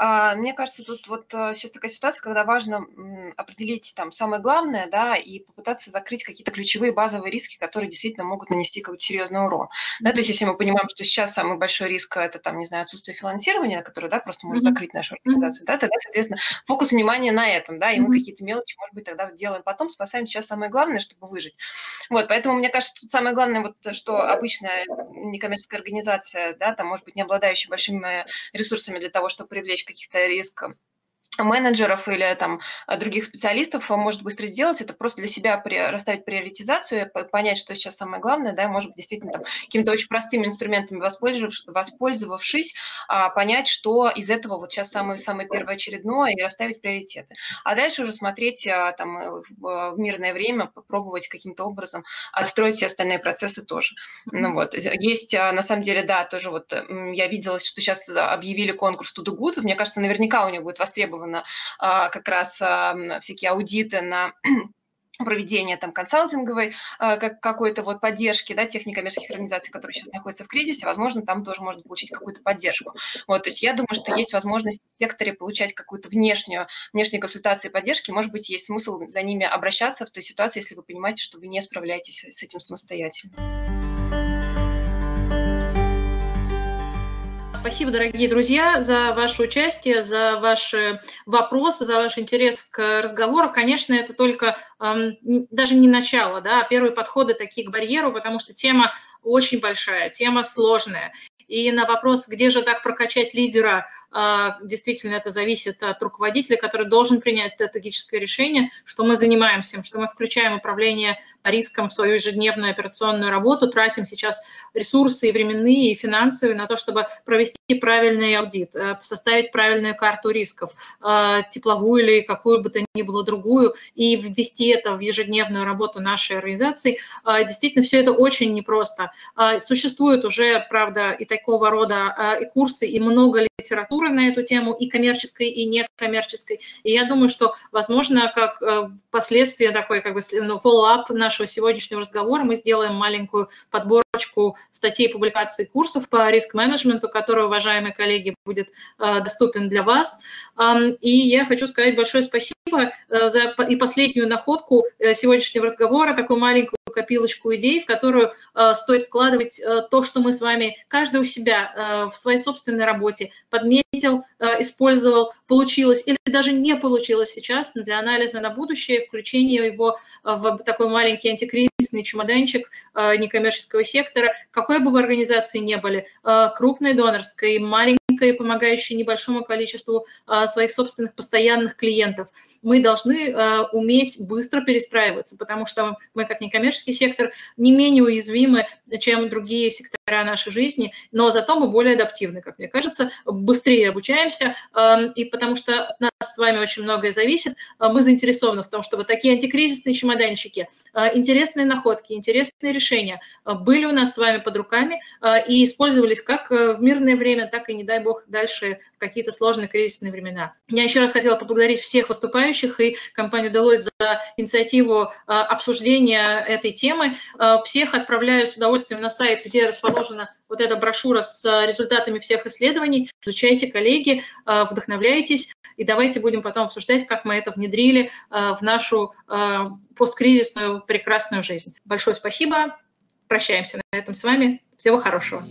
мне кажется, тут вот э, сейчас такая ситуация, когда важно определить там самое главное, да, и попытаться закрыть какие-то ключевые базовые риски, которые действительно могут нанести какой-то серьезный урон. Да, то есть если мы понимаем, что сейчас самый большой риск это там, не знаю, отсутствие финансирования, которое, да, просто может закрыть нашу организацию, да, тогда, соответственно, фокус внимания на этом, да, и мы какие-то мелочи, может быть, тогда делаем потом, спасаем сейчас самое главное, чтобы выжить. Вот, поэтому мне кажется, тут самое главное, вот, что обычная некоммерческая организация, да, там, может быть, не обладающая большими ресурсами для того, чтобы привлечь каких-то рисков менеджеров или там других специалистов может быстро сделать, это просто для себя расставить приоритизацию, понять, что сейчас самое главное, да, может быть, действительно там какими-то очень простыми инструментами воспользовавшись, воспользовавшись понять, что из этого вот сейчас самое, самое первоочередное и расставить приоритеты. А дальше уже смотреть а, там э, в мирное время, попробовать каким-то образом отстроить все остальные процессы тоже. Ну вот, есть а, на самом деле, да, тоже вот я видела, что сейчас объявили конкурс To Do Good, мне кажется, наверняка у него будет востребован запланировано а, как раз всякие аудиты на проведение там консалтинговой а, как, какой-то вот поддержки, да, тех некоммерческих организаций, которые сейчас находятся в кризисе, возможно, там тоже можно получить какую-то поддержку. Вот, то есть я думаю, что есть возможность в секторе получать какую-то внешнюю, внешние консультации и поддержки, может быть, есть смысл за ними обращаться в той ситуации, если вы понимаете, что вы не справляетесь с этим самостоятельно. Спасибо, дорогие друзья, за ваше участие, за ваши вопросы, за ваш интерес к разговору. Конечно, это только даже не начало, да, а первые подходы такие к барьеру, потому что тема очень большая, тема сложная. И на вопрос, где же так прокачать лидера, действительно это зависит от руководителя, который должен принять стратегическое решение, что мы занимаемся, что мы включаем управление риском в свою ежедневную операционную работу, тратим сейчас ресурсы и временные, и финансовые на то, чтобы провести правильный аудит, э, составить правильную карту рисков, э, тепловую или какую бы то ни было другую, и ввести это в ежедневную работу нашей организации. Э, действительно, все это очень непросто. Существуют уже, правда, и такого рода и курсы, и много литературы на эту тему, и коммерческой, и некоммерческой. И я думаю, что, возможно, как э, последствие такой, как бы, ну, follow-up нашего сегодняшнего разговора, мы сделаем маленькую подборочку статей, публикаций, курсов по риск-менеджменту, который, уважаемые коллеги, будет э, доступен для вас. И я хочу сказать большое спасибо э, за и последнюю находку сегодняшнего разговора, такую маленькую копилочку идей, в которую э, стоит вкладывать э, то, что мы с вами, каждый у себя э, в своей собственной работе подметил, э, использовал, получилось или даже не получилось сейчас для анализа на будущее, включение его в такой маленький антикризисный чемоданчик некоммерческого сектора, какой бы вы организации не были, крупной донорской, маленькой, помогающей небольшому количеству своих собственных постоянных клиентов. Мы должны уметь быстро перестраиваться, потому что мы, как некоммерческий сектор, не менее уязвимы, чем другие сектора нашей жизни, но зато мы более адаптивны, как мне кажется, быстрее обучаемся, и потому что от нас с вами очень многое зависит, мы заинтересованы в том, чтобы такие антикризисные чемоданчики, интересные находки, интересные решения были у нас с вами под руками и использовались как в мирное время, так и, не дай бог, дальше какие-то сложные кризисные времена. Я еще раз хотела поблагодарить всех выступающих и компанию Deloitte за инициативу обсуждения этой темы. Всех отправляю с удовольствием на сайт, где расположена вот эта брошюра с результатами всех исследований. Изучайте, коллеги, вдохновляйтесь, и давайте будем потом обсуждать, как мы это внедрили в нашу посткризисную прекрасную жизнь. Большое спасибо. Прощаемся на этом с вами. Всего хорошего.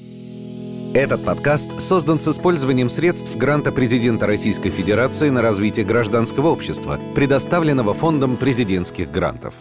Этот подкаст создан с использованием средств гранта президента Российской Федерации на развитие гражданского общества, предоставленного Фондом президентских грантов.